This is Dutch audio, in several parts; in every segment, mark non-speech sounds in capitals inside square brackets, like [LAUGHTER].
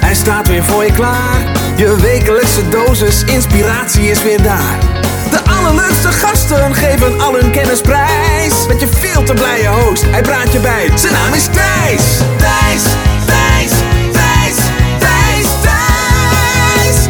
hij staat weer voor je klaar. Je wekelijkse dosis inspiratie is weer daar. De allerleukste gasten geven al hun kennis prijs. Met je veel te blije host, hij praat je bij. Zijn naam is Thijs. Thijs, Thijs, Thijs, Thijs, Thijs.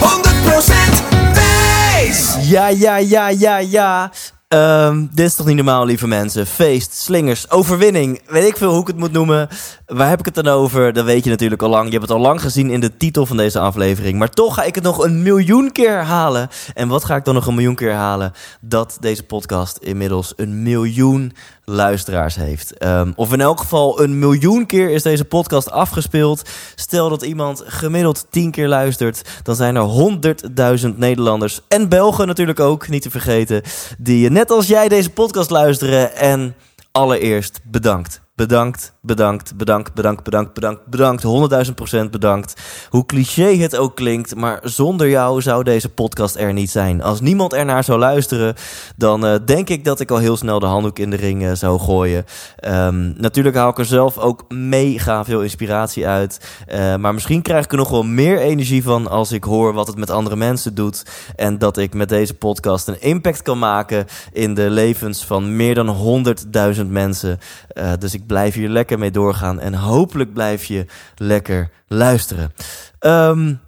100% Thijs. Ja, ja, ja, ja, ja. Ehm, dit is toch niet normaal, lieve mensen. Feest, slingers, overwinning. Weet ik veel hoe ik het moet noemen. Waar heb ik het dan over? Dat weet je natuurlijk al lang. Je hebt het al lang gezien in de titel van deze aflevering. Maar toch ga ik het nog een miljoen keer herhalen. En wat ga ik dan nog een miljoen keer herhalen? Dat deze podcast inmiddels een miljoen luisteraars heeft. Ehm, of in elk geval een miljoen keer is deze podcast afgespeeld. Stel dat iemand gemiddeld tien keer luistert, dan zijn er honderdduizend Nederlanders en Belgen natuurlijk ook, niet te vergeten, die net als jij deze podcast luisteren. En allereerst bedankt. Bedankt, bedankt, bedankt, bedankt, bedankt, bedankt, bedankt. Honderdduizend procent bedankt. Hoe cliché het ook klinkt, maar zonder jou zou deze podcast er niet zijn. Als niemand ernaar zou luisteren, dan uh, denk ik dat ik al heel snel de handdoek in de ring uh, zou gooien. Um, natuurlijk haal ik er zelf ook mega veel inspiratie uit. Uh, maar misschien krijg ik er nog wel meer energie van als ik hoor wat het met andere mensen doet. En dat ik met deze podcast een impact kan maken in de levens van meer dan honderdduizend mensen. dus ik blijf hier lekker mee doorgaan. En hopelijk blijf je lekker luisteren. Um,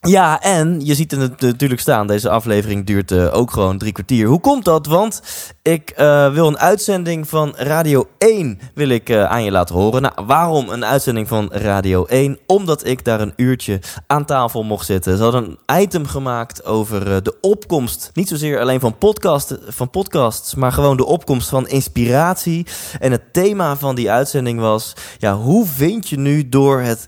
ja, en je ziet het natuurlijk staan. Deze aflevering duurt uh, ook gewoon drie kwartier. Hoe komt dat? Want ik uh, wil een uitzending van Radio 1 wil ik, uh, aan je laten horen. Nou, waarom een uitzending van Radio 1? Omdat ik daar een uurtje aan tafel mocht zitten. Ze hadden een item gemaakt over de opkomst. Niet zozeer alleen van, podcast, van podcasts, maar gewoon de opkomst van inspiratie. En het thema van die uitzending was... Ja, hoe vind je nu door het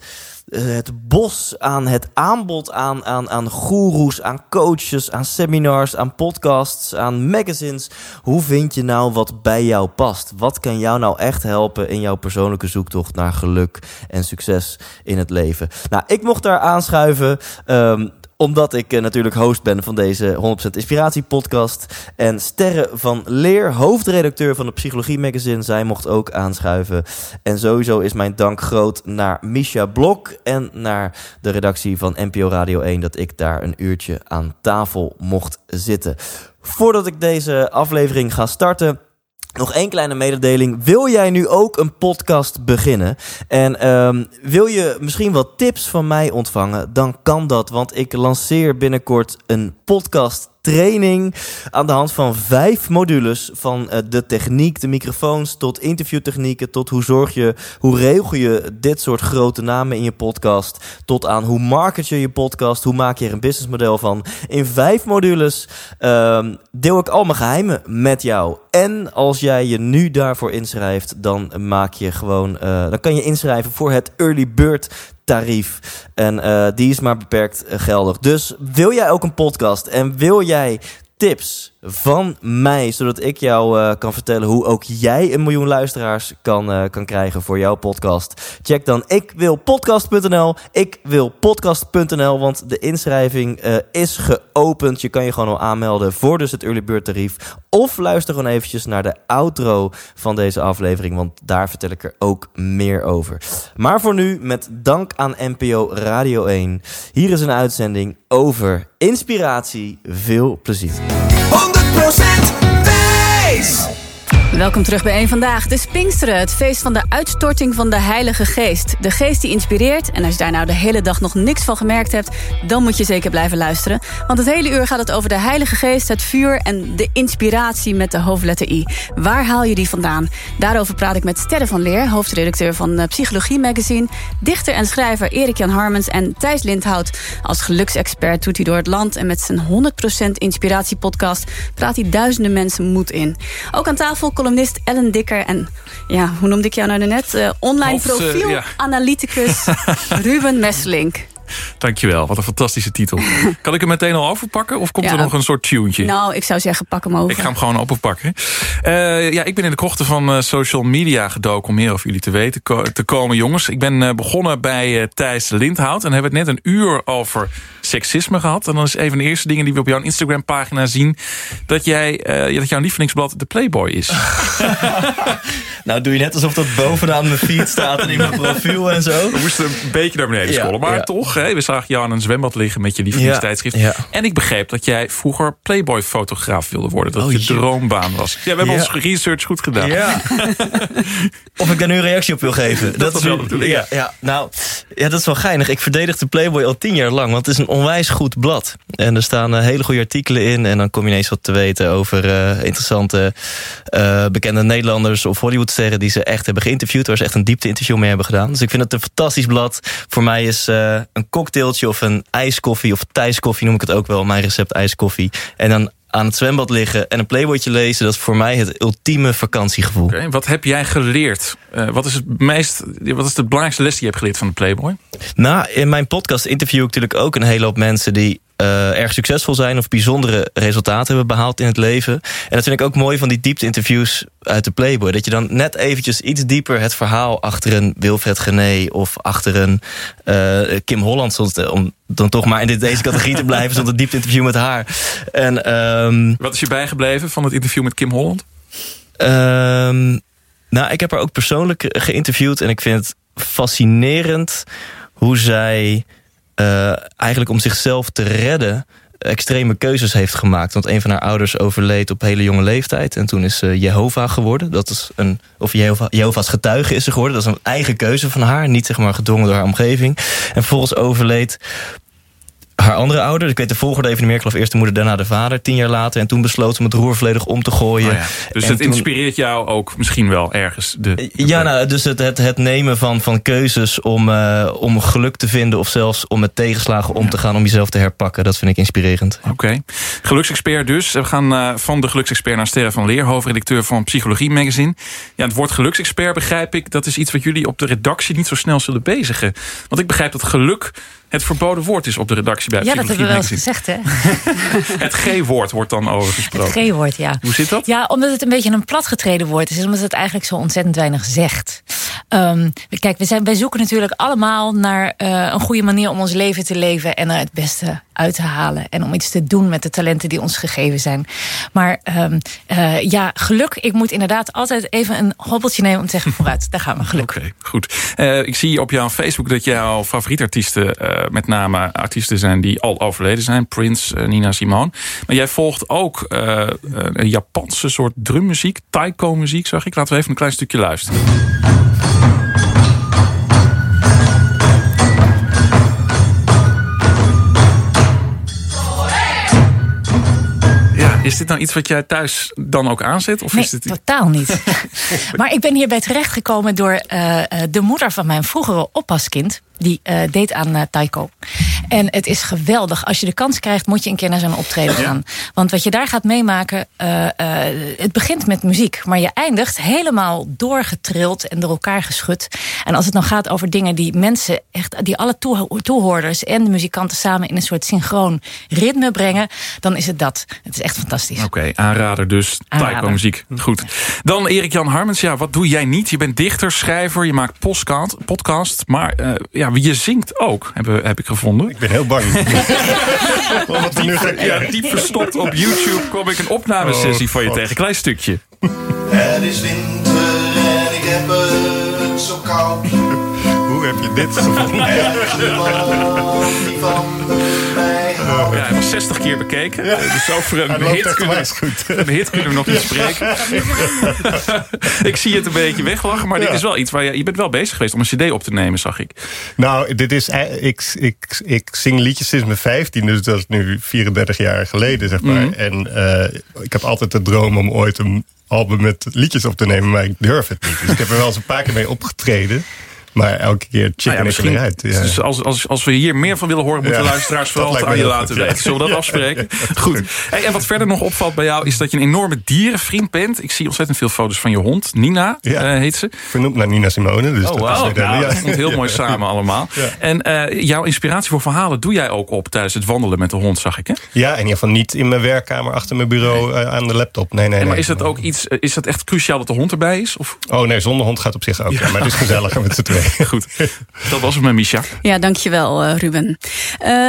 het bos aan het aanbod aan, aan, aan goeroes, aan coaches, aan seminars, aan podcasts, aan magazines. Hoe vind je nou wat bij jou past? Wat kan jou nou echt helpen in jouw persoonlijke zoektocht naar geluk en succes in het leven? Nou, ik mocht daar aanschuiven. Um, omdat ik uh, natuurlijk host ben van deze 100% Inspiratie podcast. En Sterre van Leer, hoofdredacteur van de Psychologie Magazine, zij mocht ook aanschuiven. En sowieso is mijn dank groot naar Misha Blok en naar de redactie van NPO Radio 1 dat ik daar een uurtje aan tafel mocht zitten. Voordat ik deze aflevering ga starten nog één kleine mededeling. Wil jij nu ook een podcast beginnen? En um, wil je misschien wat tips van mij ontvangen? Dan kan dat, want ik lanceer binnenkort een podcast training aan de hand van vijf modules. Van uh, de techniek, de microfoons, tot interviewtechnieken, tot hoe zorg je, hoe regel je dit soort grote namen in je podcast, tot aan hoe market je je podcast, hoe maak je er een businessmodel van. In vijf modules uh, deel ik al mijn geheimen met jou. En als jij je nu daarvoor inschrijft, dan maak je gewoon, uh, dan kan je inschrijven voor het early bird tarief. En uh, die is maar beperkt uh, geldig. Dus wil jij ook een podcast en wil jij tips van mij, zodat ik jou uh, kan vertellen hoe ook jij een miljoen luisteraars kan, uh, kan krijgen voor jouw podcast. Check dan ikwilpodcast.nl. Ik wil podcast.nl, want de inschrijving uh, is geopend. Je kan je gewoon al aanmelden voor dus het early bird tarief. Of luister gewoon eventjes naar de outro van deze aflevering, want daar vertel ik er ook meer over. Maar voor nu, met dank aan NPO Radio 1. Hier is een uitzending over inspiratie. Veel plezier. 100% Thijs! Welkom terug bij Eén Vandaag. Is Pinksteren, het feest van de uitstorting van de Heilige Geest. De geest die inspireert. En als je daar nou de hele dag nog niks van gemerkt hebt... dan moet je zeker blijven luisteren. Want het hele uur gaat het over de Heilige Geest, het vuur... en de inspiratie met de hoofdletter I. Waar haal je die vandaan? Daarover praat ik met Sterre van Leer, hoofdredacteur van Psychologie Magazine... dichter en schrijver Erik-Jan Harmens en Thijs Lindhout. Als geluksexpert toet hij door het land... en met zijn 100% inspiratiepodcast praat hij duizenden mensen moed in. Ook aan tafel columnist Ellen Dikker en, ja, hoe noemde ik jou nou net? Uh, online profiel-analyticus uh, ja. [LAUGHS] Ruben Messelink. Dankjewel, wat een fantastische titel. [LAUGHS] Kan ik hem meteen al overpakken of komt ja, er nog een soort tunetje? Nou, ik zou zeggen, pak hem over. Ik ga hem gewoon overpakken. Uh, ja, ik ben in de krochten van uh, social media gedoken om meer over jullie te weten ko te komen, jongens. Ik ben uh, begonnen bij Thijs Lindhout en hebben het net een uur over seksisme gehad. En dan is een van de eerste dingen die we op jouw Instagram pagina zien... dat, jij, dat jouw lievelingsblad de Playboy is. [LAUGHS] [LAUGHS] Nou doe je net alsof dat bovenaan mijn feed staat en in mijn profiel en zo. We moesten een beetje naar beneden Ja, scrollen. Maar ja. toch, hè, we zagen jou aan een zwembad liggen met je lievelingstijdschrift. Ja, ja. En ik begreep dat jij vroeger Playboy-fotograaf wilde worden. Dat Oh, je jee. droombaan was. Ja, we hebben ons research goed gedaan. Ja. [LAUGHS] of ik daar nu een reactie op wil geven. Dat was wel ja, ja, nou, ja, dat is wel geinig. Ik verdedig de Playboy al tien jaar lang, want het is een onwijs goed blad. En er staan eh, hele goede artikelen in. En dan kom je ineens wat te weten over eh, interessante eh, bekende Nederlanders of Hollywoodsterren die ze echt hebben geïnterviewd. Waar ze echt een diepte-interview mee hebben gedaan. Dus ik vind het een fantastisch blad. Voor mij is eh, een cocktailtje of een ijskoffie of thijskoffie noem ik het ook wel. Mijn recept ijskoffie. En dan aan het zwembad liggen en een playboytje lezen. Dat is voor mij het ultieme vakantiegevoel. Oké, Wat heb jij geleerd? Eh, wat, is het meest, wat is de belangrijkste les die je hebt geleerd van de Playboy? Nou, in mijn podcast interview ik natuurlijk ook een hele hoop mensen die eh, erg succesvol zijn of bijzondere resultaten hebben behaald in het leven. En dat vind ik ook mooi van die diepte-interviews uit de Playboy. Dat je dan net eventjes iets dieper het verhaal achter een Wilfred Gené of achter een eh, Kim Holland, stond, om dan toch maar in dit- deze categorie te blijven, stond een diepte-interview met haar. En ehm, Wat is je bijgebleven van het interview met Kim Holland? Ehm, nou, ik heb haar ook persoonlijk geïnterviewd. En ik vind het fascinerend hoe zij eh, eigenlijk om zichzelf te redden extreme keuzes heeft gemaakt. Want een van haar ouders overleed op hele jonge leeftijd. En toen is ze Jehovah geworden. Dat is een, of Jehovah, Jehovah's getuige is ze geworden. Dat is een eigen keuze van haar. Niet zeg maar gedwongen door haar omgeving. En vervolgens overleed haar andere ouder. Ik weet de volgorde even niet meer. Ik geloof eerst de moeder, daarna de vader. Tien jaar later. En toen besloot ze om het roer volledig om te gooien. Oh ja. Dus En het toen- inspireert jou ook misschien wel ergens. De, de- Ja, nou, dus het, het, het nemen van, van keuzes om, eh, om geluk te vinden... of zelfs om met tegenslagen om te gaan, om jezelf te herpakken. Dat vind ik inspirerend. Oké. Geluksexpert dus. We gaan eh, van de geluksexpert naar Sterre van Leer, hoofdredacteur van Psychologie Magazine. Ja, het woord geluksexpert begrijp ik, dat is iets wat jullie op de redactie niet zo snel zullen bezigen. Want ik begrijp dat geluk het verboden woord is op de redactie bij Ja, dat hebben we wel eens gezegd, hè? [LAUGHS] Het G-woord wordt dan over Het. G-woord, ja. Hoe zit dat? Ja, omdat het een beetje een platgetreden woord is. Omdat het eigenlijk zo ontzettend weinig zegt. Ehm, kijk, we zijn, wij zoeken natuurlijk allemaal naar eh, een goede manier om ons leven te leven. En er het beste uit te halen. En om iets te doen met de talenten die ons gegeven zijn. Maar ehm, eh, ja, geluk. Ik moet inderdaad altijd even een hobbeltje nemen om te zeggen vooruit. Daar gaan we geluk. Oké, goed. Eh, ik zie op jouw Facebook dat jouw favoriete artiesten... met name artiesten zijn die al overleden zijn. Prince, Nina Simone. Maar jij volgt ook een Japanse soort drummuziek. Taiko-muziek, zag ik. Laten we even een klein stukje luisteren. Is dit nou iets wat jij thuis dan ook aanzet? Of Nee, is dit... totaal niet. [LAUGHS] [LAUGHS] maar ik ben hierbij terechtgekomen door eh, eh, de moeder van mijn vroegere oppaskind. Die eh, deed aan taiko. En het is geweldig. Als je de kans krijgt, moet je een keer naar zo'n optreden gaan. Want wat je daar gaat meemaken, het begint met muziek. Maar je eindigt helemaal doorgetrild en door elkaar geschud. En als het dan gaat over dingen die mensen, echt, die alle toeho- toehoorders en de muzikanten samen in een soort synchroon ritme brengen, dan is het dat. Het is echt fantastisch. Oké, aanrader dus. Taiko muziek. Goed. Dan Erik-Jan Harmens. Ja, wat doe jij niet? Je bent dichter, schrijver, je maakt podcast. podcast maar eh, ja, je zingt ook, heb, heb ik gevonden. Ik ben heel bang. Wat nu gaat Ja, diep verstopt op YouTube kwam ik een opnamesessie Oh, van je God. tegen. Klein stukje. Het is winter en ik heb het zo koud. [LAUGHS] Hoe heb je dit gevonden? Ja, hij was 60 keer bekeken. Eh, Dus over een hit, kunnen, onwijs goed. een hit kunnen we nog niet spreken. [LAUGHS] ik zie het een beetje weglachen, maar dit is wel iets waar je... Je bent wel bezig geweest om een cd op te nemen, zag ik. Nou, dit is, ei- ik, ik, ik zing liedjes sinds mijn 15, dus dat is nu 34 jaar geleden, zeg maar. Mhm. En eh, ik heb altijd de droom om ooit een album met liedjes op te nemen, maar ik durf het niet. Dus ik heb er wel eens een paar keer mee opgetreden. Maar elke keer Nou chicken ja, ik eruit. Ja. Dus als, als, als we hier meer van willen horen, moeten Ja, luisteraars [LAUGHS] dat vooral aan je laten weten. Zullen we dat afspreken? [LAUGHS] Goed. Hey, en wat verder nog opvalt bij jou, is dat je een enorme dierenvriend bent. Ik zie ontzettend veel foto's van je hond. Nina eh, heet ze. Vernoemd naar Nina Simone. Dus dat wauw. is Oh, nou, dat komt heel mooi [LAUGHS] samen allemaal. En eh, jouw inspiratie voor verhalen doe jij ook op tijdens het wandelen met de hond, zag ik. Hè? Ja, in ieder geval niet in mijn werkkamer achter mijn bureau eh, aan de laptop. Nee, nee, En nee. maar is dat ook iets, is dat echt cruciaal dat de hond erbij is? Of? Oh nee, zonder hond gaat op zich ook. Ja. maar het is gezelliger met z'n tweeën. [LAUGHS] Goed, dat was het met Misha. Ja, dankjewel uh, Ruben. Uh,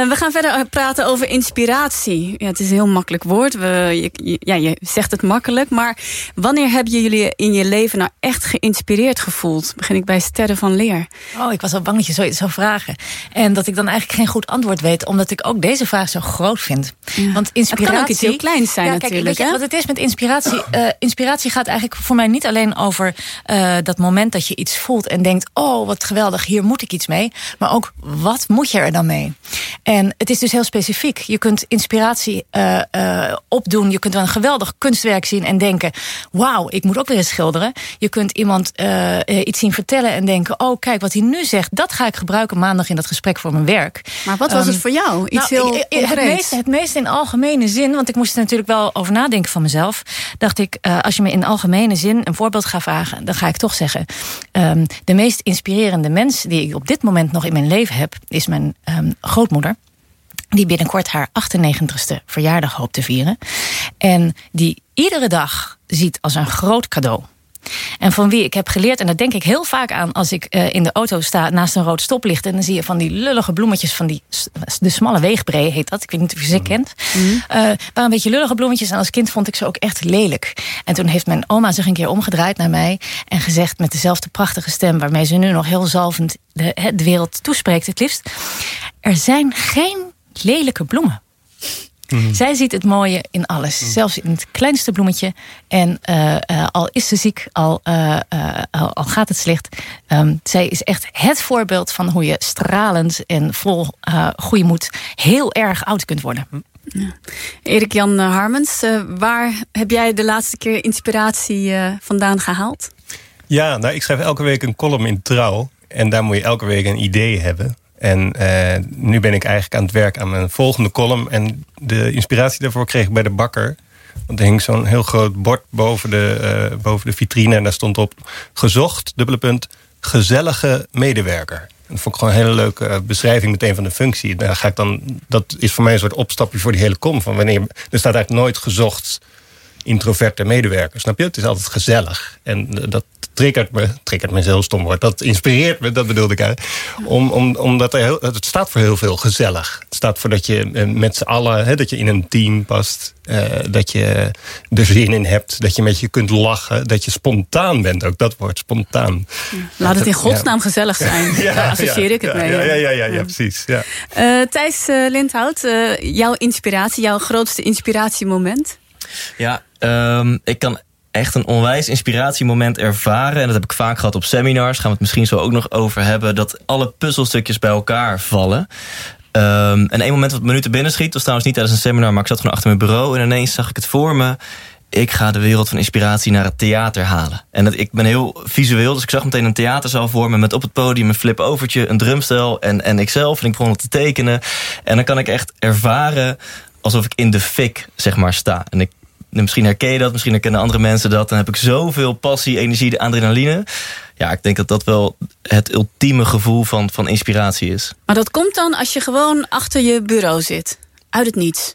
we gaan verder praten over inspiratie. Ja, het is een heel makkelijk woord. We, je, ja, je zegt het makkelijk. Maar wanneer hebben jullie in je leven nou echt geïnspireerd gevoeld? Begin ik bij Sterren van Leer. Oh, ik was al bang dat je zoiets zou vragen. En dat ik dan eigenlijk geen goed antwoord weet. Omdat ik ook deze vraag zo groot vind. Ja. Want inspiratie... Het kan ook iets heel kleins zijn ja, natuurlijk. Kijk, weet je, wat het is met inspiratie? Uh, inspiratie gaat eigenlijk voor mij niet alleen over uh, dat moment dat je iets voelt en denkt: oh, wat geweldig, hier moet ik iets mee. Maar ook wat moet je er dan mee? En het is dus heel specifiek. Je kunt inspiratie uh, uh, opdoen. Je kunt wel een geweldig kunstwerk zien en denken: wauw, ik moet ook weer eens schilderen. Je kunt iemand uh, iets zien vertellen en denken: oh, kijk, wat hij nu zegt, dat ga ik gebruiken maandag in dat gesprek voor mijn werk. Maar wat was um, het voor jou? Iets nou, heel ik, het, meest, het meest in algemene zin, want ik moest er natuurlijk wel over nadenken van mezelf. Dacht ik, als je me in algemene zin een voorbeeld gaat vragen, dan ga ik toch zeggen: um, de meest inspirerende mens die ik op dit moment nog in mijn leven heb, is mijn um, grootmoeder. Die binnenkort haar 98ste verjaardag hoopt te vieren. En die iedere dag ziet als een groot cadeau. En van wie ik heb geleerd, en daar denk ik heel vaak aan als ik uh, in de auto sta naast een rood stoplicht. En dan zie je van die lullige bloemetjes van die. De smalle weegbree heet dat. Ik weet niet of je ze kent. Mm. Uh, waren een beetje lullige bloemetjes. En als kind vond ik ze ook echt lelijk. En toen heeft mijn oma zich een keer omgedraaid naar mij. En gezegd met dezelfde prachtige stem. waarmee ze nu nog heel zalvend de, de wereld toespreekt, het liefst. Er zijn geen lelijke bloemen. Mm. Zij ziet het mooie in alles. Mm. Zelfs in het kleinste bloemetje. En uh, uh, al is ze ziek, al, uh, al, al gaat het slecht. Um, zij is echt het voorbeeld van hoe je stralend en vol goede moed... heel erg oud kunt worden. Ja. Erik-Jan Harmens, waar heb jij de laatste keer inspiratie vandaan gehaald? Ja, nou, ik schrijf elke week een column in Trouw. En daar moet je elke week een idee hebben. En uh, nu ben ik eigenlijk aan het werk aan mijn volgende column. En de inspiratie daarvoor kreeg ik bij de bakker. Want er hing zo'n heel groot bord boven de, uh, boven de vitrine. En daar stond op gezocht, dubbele punt, gezellige medewerker. Dat vond ik gewoon een hele leuke beschrijving meteen van de functie. Daar ga ik dan, dat is voor mij een soort opstapje voor die hele kom. Van wanneer, er staat eigenlijk nooit gezocht introverte medewerker. Snap je? Het is altijd gezellig. En dat triggert me, triggert me is heel stom woord, dat inspireert me, dat bedoelde ik eigenlijk. Om, om, omdat er heel, het staat voor heel veel gezellig. Het staat voor dat je met z'n allen, hè, dat je in een team past. Uh, dat je er zin in hebt, dat je met je kunt lachen. Dat je spontaan bent, ook dat woord, spontaan. Laat het in godsnaam ja. gezellig zijn. [LAUGHS] ja, Daar associeer ik het ja, mee. Ja, ja, ja, ja, ja precies. Ja. Uh, Thijs uh, Lindhout, jouw inspiratie, jouw grootste inspiratiemoment? Ja, um, ik kan echt een onwijs inspiratiemoment ervaren. En dat heb ik vaak gehad op seminars. Gaan we het misschien zo ook nog over hebben. Dat alle puzzelstukjes bij elkaar vallen. Um, en één moment wat me nu te binnen schiet... was trouwens niet tijdens een seminar... maar ik zat gewoon achter mijn bureau... en ineens zag ik het voor me... ik ga de wereld van inspiratie naar het theater halen. En dat, ik ben heel visueel, dus ik zag meteen een theaterzaal voor me... met op het podium een flip-overtje, een drumstel en, en ikzelf. En ik begon het te tekenen. En dan kan ik echt ervaren alsof ik in de fik, zeg maar, sta. En ik misschien herken je dat, misschien herkennen andere mensen dat. Dan heb ik zoveel passie, energie, de adrenaline. Ja, ik denk dat dat wel het ultieme gevoel van, van inspiratie is. Maar dat komt dan als je gewoon achter je bureau zit. Uit het niets.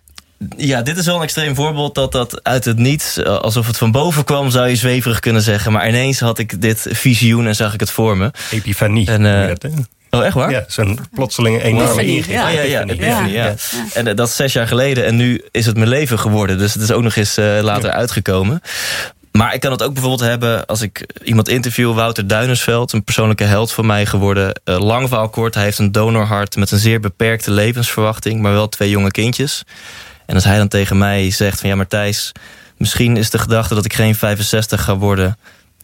Ja, dit is wel een extreem voorbeeld dat dat uit het niets, alsof het van boven kwam, zou je zweverig kunnen zeggen. Maar ineens had ik dit visioen en zag ik het voor me. Epifanie. En, uh, Oh, echt waar? Ja, zo'n plotselinge enorme ingeving. Ja, ja, ja, Epiphany, ja. ja. En uh, dat is zes jaar geleden en nu is het mijn leven geworden. Dus het is ook nog eens uh, later uitgekomen. Maar ik kan het ook bijvoorbeeld hebben als ik iemand interview... Wouter Duinersveld, een persoonlijke held van mij geworden. Uh, lang verhaal kort, hij heeft een donorhart met een zeer beperkte levensverwachting... maar wel twee jonge kindjes. En als hij dan tegen mij zegt van... ja, maar Thijs, misschien is de gedachte dat ik geen 65 ga worden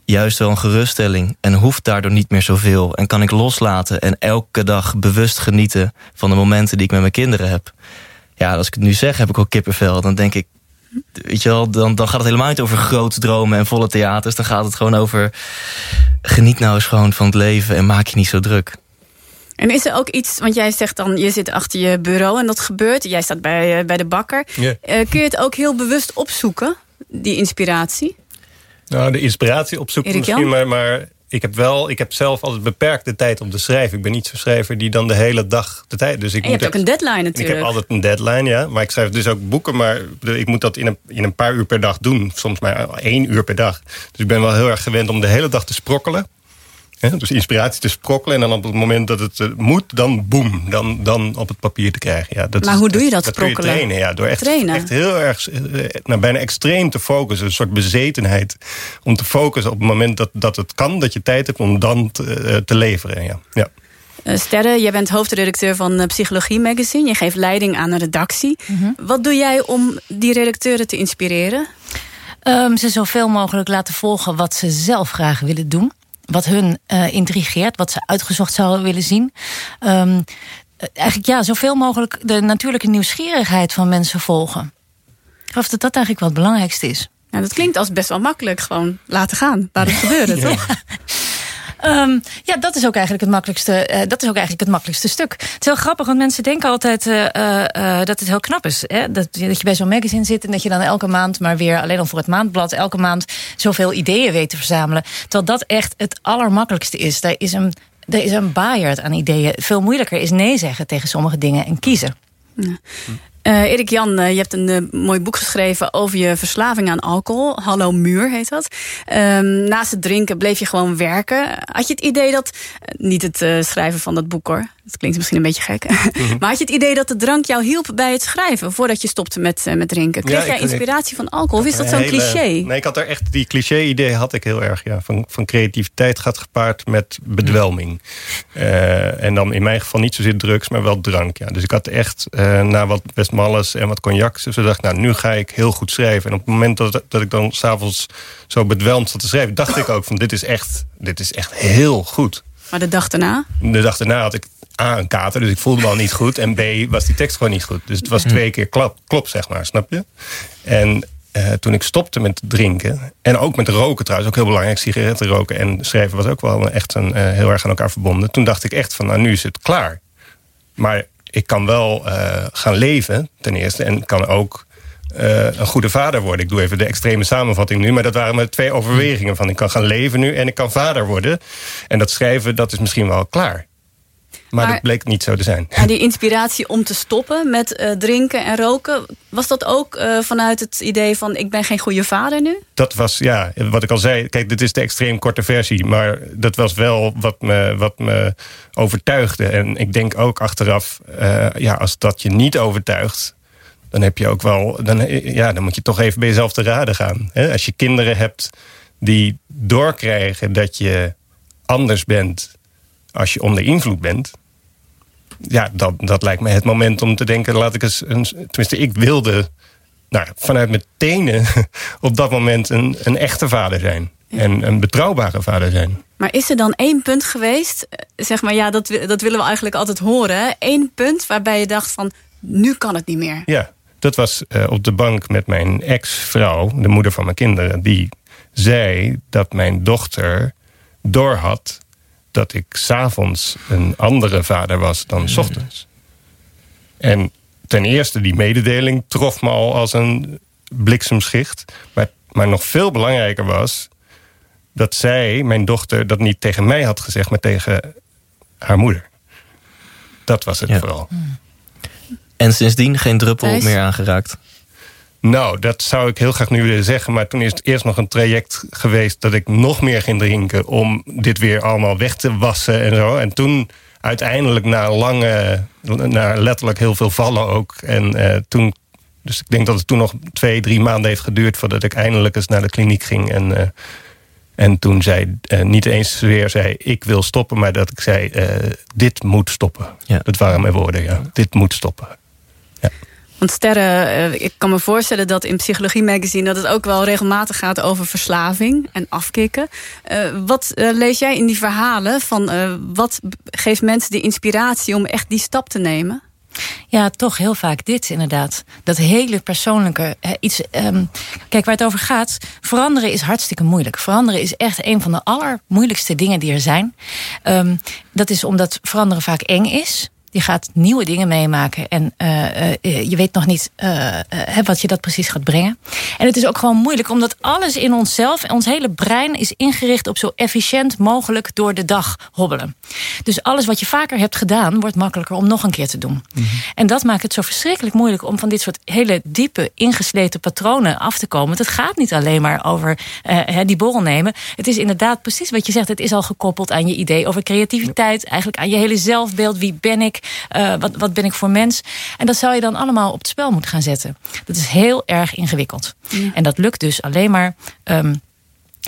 juist wel een geruststelling en hoeft daardoor niet meer zoveel. En kan ik loslaten en elke dag bewust genieten van de momenten die ik met mijn kinderen heb. Ja, als ik het nu zeg, heb ik ook kippenvel. Dan denk ik, weet je wel, dan, dan gaat het helemaal niet over grote dromen en volle theaters. Dan gaat het gewoon over, geniet nou eens gewoon van het leven en maak je niet zo druk. En is er ook iets, want jij zegt dan, je zit achter je bureau en dat gebeurt. Jij staat bij, bij de bakker. Yeah. Uh, kun je het ook heel bewust opzoeken, die inspiratie? Nou, de inspiratie opzoeken misschien, maar, maar ik heb wel, ik heb zelf altijd beperkte tijd om te schrijven. Ik ben niet zo'n schrijver die dan de hele dag de tijd. Dus ik en je moet hebt ook een deadline natuurlijk. Ik heb altijd een deadline, ja. Maar ik schrijf dus ook boeken, maar ik moet dat in een, in een paar uur per dag doen. Soms maar één uur per dag. Dus ik ben wel heel erg gewend om de hele dag te sprokkelen. Dus inspiratie te sprokkelen en dan op het moment dat het eh, moet, dan boem, dan, dan op het papier te krijgen. Ja, dat Maar is- hoe doe je dat, Dat kun je sprokkelen? trainen, ja, door echt, Trainen? echt heel erg, eh, nou, bijna extreem te focussen. Een soort bezetenheid om te focussen op het moment dat, dat het kan, dat je tijd hebt om dan te, eh, te leveren. Ja. Ja. Eh, Sterre, jij bent hoofdredacteur van eh, Psychologie Magazine. Je geeft leiding aan een redactie. Mhm. Wat doe jij om die redacteuren te inspireren? Ehm, ze zoveel mogelijk laten volgen wat ze zelf graag willen doen. Wat hun eh, intrigeert, wat ze uitgezocht zouden willen zien. Ehm, eh, eigenlijk ja, zoveel mogelijk de natuurlijke nieuwsgierigheid van mensen volgen. Ik geloof dat dat eigenlijk wel het belangrijkste is. Nou, dat klinkt als best wel makkelijk. Gewoon laten gaan. Laat het gebeuren, [LAUGHS] toch? Ehm, ja, dat is ook eigenlijk het makkelijkste. eh, dat is ook eigenlijk het makkelijkste stuk. Het is heel grappig, want mensen denken altijd eh, eh, dat het heel knap is. Hè? Dat, dat je bij zo'n magazine zit en dat je dan elke maand maar weer alleen al voor het maandblad elke maand zoveel ideeën weet te verzamelen. Terwijl dat echt het allermakkelijkste is. Daar is een, daar is een baaierd aan ideeën. Veel moeilijker is nee zeggen tegen sommige dingen en kiezen. Eh, Erik Jan, eh, je hebt een eh, mooi boek geschreven over je verslaving aan alcohol. Hallo Muur heet dat. Ehm, naast het drinken bleef je gewoon werken. Had je het idee dat, niet het schrijven van dat boek hoor, dat klinkt misschien een beetje gek. [LAUGHS] maar had je het idee dat de drank jou hielp bij het schrijven voordat je stopte met, eh, met drinken? Kreeg Ja, jij ik- inspiratie van alcohol? Of is dat zo'n cliché? Nee, ik had er echt die cliché-idee had ik heel erg. Ja, van, van creativiteit gaat gepaard met bedwelming. Eh, en dan in mijn geval niet zozeer drugs, maar wel drank. Ja. Dus ik had echt eh, na wat Westmalles en wat cognac. Ik dacht, nou, nu ga ik heel goed schrijven. En op het moment dat, dat ik dan s'avonds zo bedwelmd zat te schrijven, dacht ik ook van dit is echt, dit is echt heel goed. Maar de dag daarna? De dag daarna had ik A, een kater, dus ik voelde me al niet goed. En B, was die tekst gewoon niet goed. Dus het was twee keer klap, klop, zeg maar, snap je? En eh, toen ik stopte met drinken, en ook met roken trouwens, ook heel belangrijk, sigaretten roken en schrijven was ook wel echt een, eh, heel erg aan elkaar verbonden. Toen dacht ik echt van, nou nu is het klaar. Maar ik kan wel eh, gaan leven, ten eerste, en kan ook een goede vader worden. Ik doe even de extreme samenvatting nu, maar dat waren mijn twee overwegingen. Van ik kan gaan leven nu en ik kan vader worden. En dat schrijven, dat is misschien wel klaar. Maar, Maar- dat bleek niet zo te zijn. En die inspiratie om te stoppen met eh, drinken en roken, was dat ook eh, vanuit het idee van ik ben geen goede vader nu? Dat was, ja, wat ik al zei. Kijk, dit is de extreem korte versie. Maar dat was wel wat me, wat me overtuigde. En ik denk ook achteraf, eh, ja, als dat je niet overtuigt... dan heb je ook wel, dan, ja, dan moet je toch even bij jezelf te raden gaan. Hè? Als je kinderen hebt die doorkrijgen dat je anders bent... als je onder invloed bent... Ja, dat, dat lijkt me het moment om te denken... laat ik eens, een, tenminste, ik wilde nou, vanuit mijn tenen [LAUGHS] op dat moment een, een echte vader zijn. En een betrouwbare vader zijn. Maar is er dan één punt geweest, zeg maar, ja, dat, dat willen we eigenlijk altijd horen. Eén punt waarbij je dacht van, nu kan het niet meer. Ja, dat was eh, op de bank met mijn ex-vrouw, de moeder van mijn kinderen. Die zei dat mijn dochter doorhad dat ik s'avonds een andere vader was dan s ochtends. En ten eerste, die mededeling trof me al als een bliksemschicht. Maar, maar nog veel belangrijker was dat zij, mijn dochter, dat niet tegen mij had gezegd, maar tegen haar moeder. Dat was het Ja. vooral. En sindsdien geen druppel Thijs? meer aangeraakt. Nou, dat zou ik heel graag nu willen zeggen. Maar toen is het eerst nog een traject geweest dat ik nog meer ging drinken. om dit weer allemaal weg te wassen en zo. En toen uiteindelijk na lange, na letterlijk heel veel vallen ook. En eh, toen. Dus ik denk dat het toen nog twee, drie maanden heeft geduurd voordat ik eindelijk eens naar de kliniek ging. En, eh, en toen zei eh, niet eens weer zei ik wil stoppen, maar dat ik zei dit moet stoppen. Ja. Dat waren mijn woorden, ja. Dit moet stoppen. Want Sterren, eh, ik kan me voorstellen dat in Psychologie Magazine... dat het ook wel regelmatig gaat over verslaving en afkicken. Eh, wat eh, lees jij in die verhalen van... wat geeft mensen die inspiratie om echt die stap te nemen? Ja, toch heel vaak dit inderdaad. Dat hele persoonlijke iets. ehm, kijk, waar het over gaat. Veranderen is hartstikke moeilijk. Veranderen is echt een van de allermoeilijkste dingen die er zijn. Ehm, dat is omdat veranderen vaak eng is. Je gaat nieuwe dingen meemaken. En uh, uh, je weet nog niet uh, wat je dat precies gaat brengen. En het is ook gewoon moeilijk, omdat alles in onszelf... ons hele brein is ingericht op zo efficiënt mogelijk... door de dag hobbelen. Dus alles wat je vaker hebt gedaan... wordt makkelijker om nog een keer te doen. Mm -hmm. En dat maakt het zo verschrikkelijk moeilijk... om van dit soort hele diepe, ingesleten patronen af te komen. Het gaat niet alleen maar over die borrel nemen. Het is inderdaad precies wat je zegt. Het is al gekoppeld aan je idee over creativiteit. Eigenlijk aan je hele zelfbeeld. Wie ben ik? Uh, wat, wat ben ik voor mens? En dat zou je dan allemaal op het spel moeten gaan zetten. Dat is heel erg ingewikkeld. Ja. En dat lukt dus alleen maar... Um,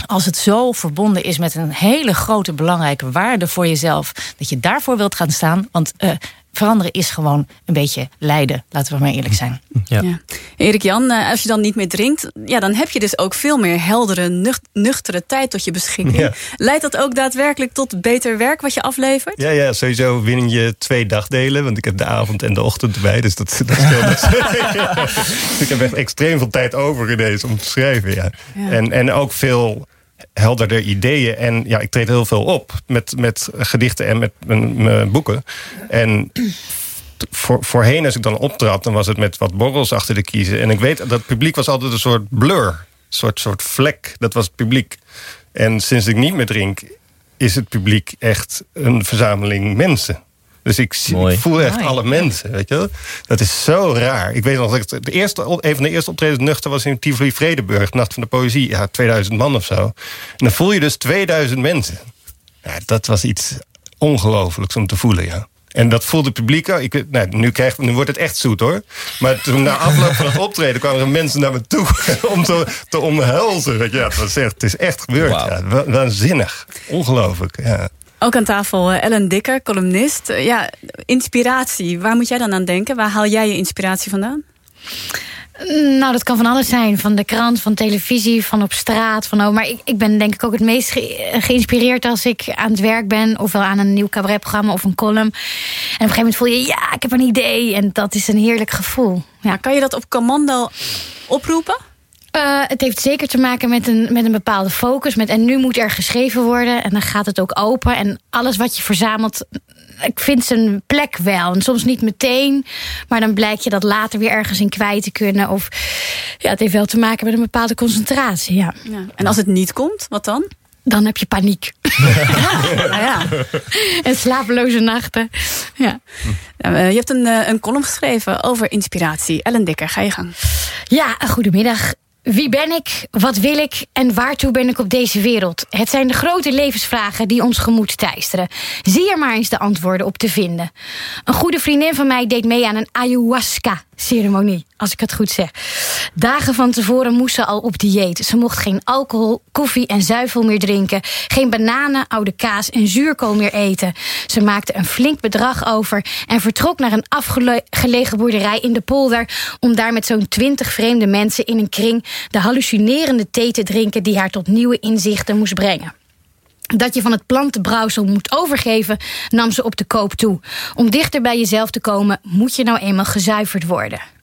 als het zo verbonden is met een hele grote belangrijke waarde voor jezelf... dat je daarvoor wilt gaan staan. Want uh, veranderen is gewoon een beetje lijden. Laten we maar eerlijk zijn. Ja. ja. Erik Jan, eh, als je dan niet meer drinkt... Ja, dan heb je dus ook veel meer heldere, nucht, nuchtere tijd tot je beschikking. Ja. Leidt dat ook daadwerkelijk tot beter werk wat je aflevert? Ja, ja sowieso win je twee dagdelen. Want ik heb de avond en de ochtend erbij. Dus dat, dat scheelt. [LAUGHS] [LAUGHS] dus ik heb echt extreem veel tijd over ineens om te schrijven. Ja. ja. En, en ook veel helderder ideeën. En ja, ik treed heel veel op met, met gedichten en met boeken. En voor, voorheen als ik dan optrad, dan was het met wat borrels achter de kiezen. En ik weet, dat het publiek was altijd een soort blur. Een soort, soort vlek, dat was het publiek. En sinds ik niet meer drink, is het publiek echt een verzameling mensen. Dus ik, ik voel echt Mooi. alle mensen, weet je wel? Dat is zo raar. Ik weet nog dat ik de eerste, een van de eerste optredens nuchter was in Tivoli Vredeburg, Nacht van de Poëzie. Ja, 2000 man of zo. En dan voel je dus 2000 mensen. Ja, dat was iets ongelooflijks om te voelen, ja. En dat voelde het publiek. Ik, nou, nu, krijg, nu wordt het echt zoet hoor. Maar toen na afloop van het optreden kwamen er mensen naar me toe [LAUGHS] om te, te omhelzen. Weet je, ja, het, was echt, het is echt gebeurd. Wow. Ja, waanzinnig. Ongelooflijk. Ja. Ook aan tafel uh, Ellen Dikker, columnist. Uh, ja, inspiratie. Waar moet jij dan aan denken? Waar haal jij je inspiratie vandaan? Nou, dat kan van alles zijn. Van de krant, van televisie, van op straat. Van, oh, maar ik, ik ben denk ik ook het meest ge geïnspireerd als ik aan het werk ben. Ofwel aan een nieuw cabaretprogramma of een column. En op een gegeven moment voel je, ja, ik heb een idee. En dat is een heerlijk gevoel. Ja, kan je dat op commando oproepen? Uh, het heeft zeker te maken met een, met een bepaalde focus. Met, en nu moet er geschreven worden. En dan gaat het ook open. En alles wat je verzamelt, ik vind zijn plek wel. En soms niet meteen. Maar dan blijkt je dat later weer ergens in kwijt te kunnen. Of ja, het heeft wel te maken met een bepaalde concentratie. Ja. ja. En als het niet komt, wat dan? Dan heb je paniek. [LAUGHS] Ja, ja. En slapeloze nachten. Ja. Je hebt een, eh, een column geschreven over inspiratie. Ellen Dikker, ga je gang. Ja, goedemiddag. Wie ben ik, wat wil ik en waartoe ben ik op deze wereld? Het zijn de grote levensvragen die ons gemoed teisteren. Zie er maar eens de antwoorden op te vinden. Een goede vriendin van mij deed mee aan een ayahuasca-ceremonie, als ik het goed zeg. Dagen van tevoren moest ze al op dieet. Ze mocht geen alcohol, koffie en zuivel meer drinken. Geen bananen, oude kaas en zuurkool meer eten. Ze maakte een flink bedrag over en vertrok naar een afgelegen boerderij in de polder... om daar met zo'n twintig vreemde mensen in een kring de hallucinerende thee te drinken die haar tot nieuwe inzichten moest brengen. Dat je van het plantenbrouwsel moet overgeven, nam ze op de koop toe. Om dichter bij jezelf te komen, moet je nou eenmaal gezuiverd worden.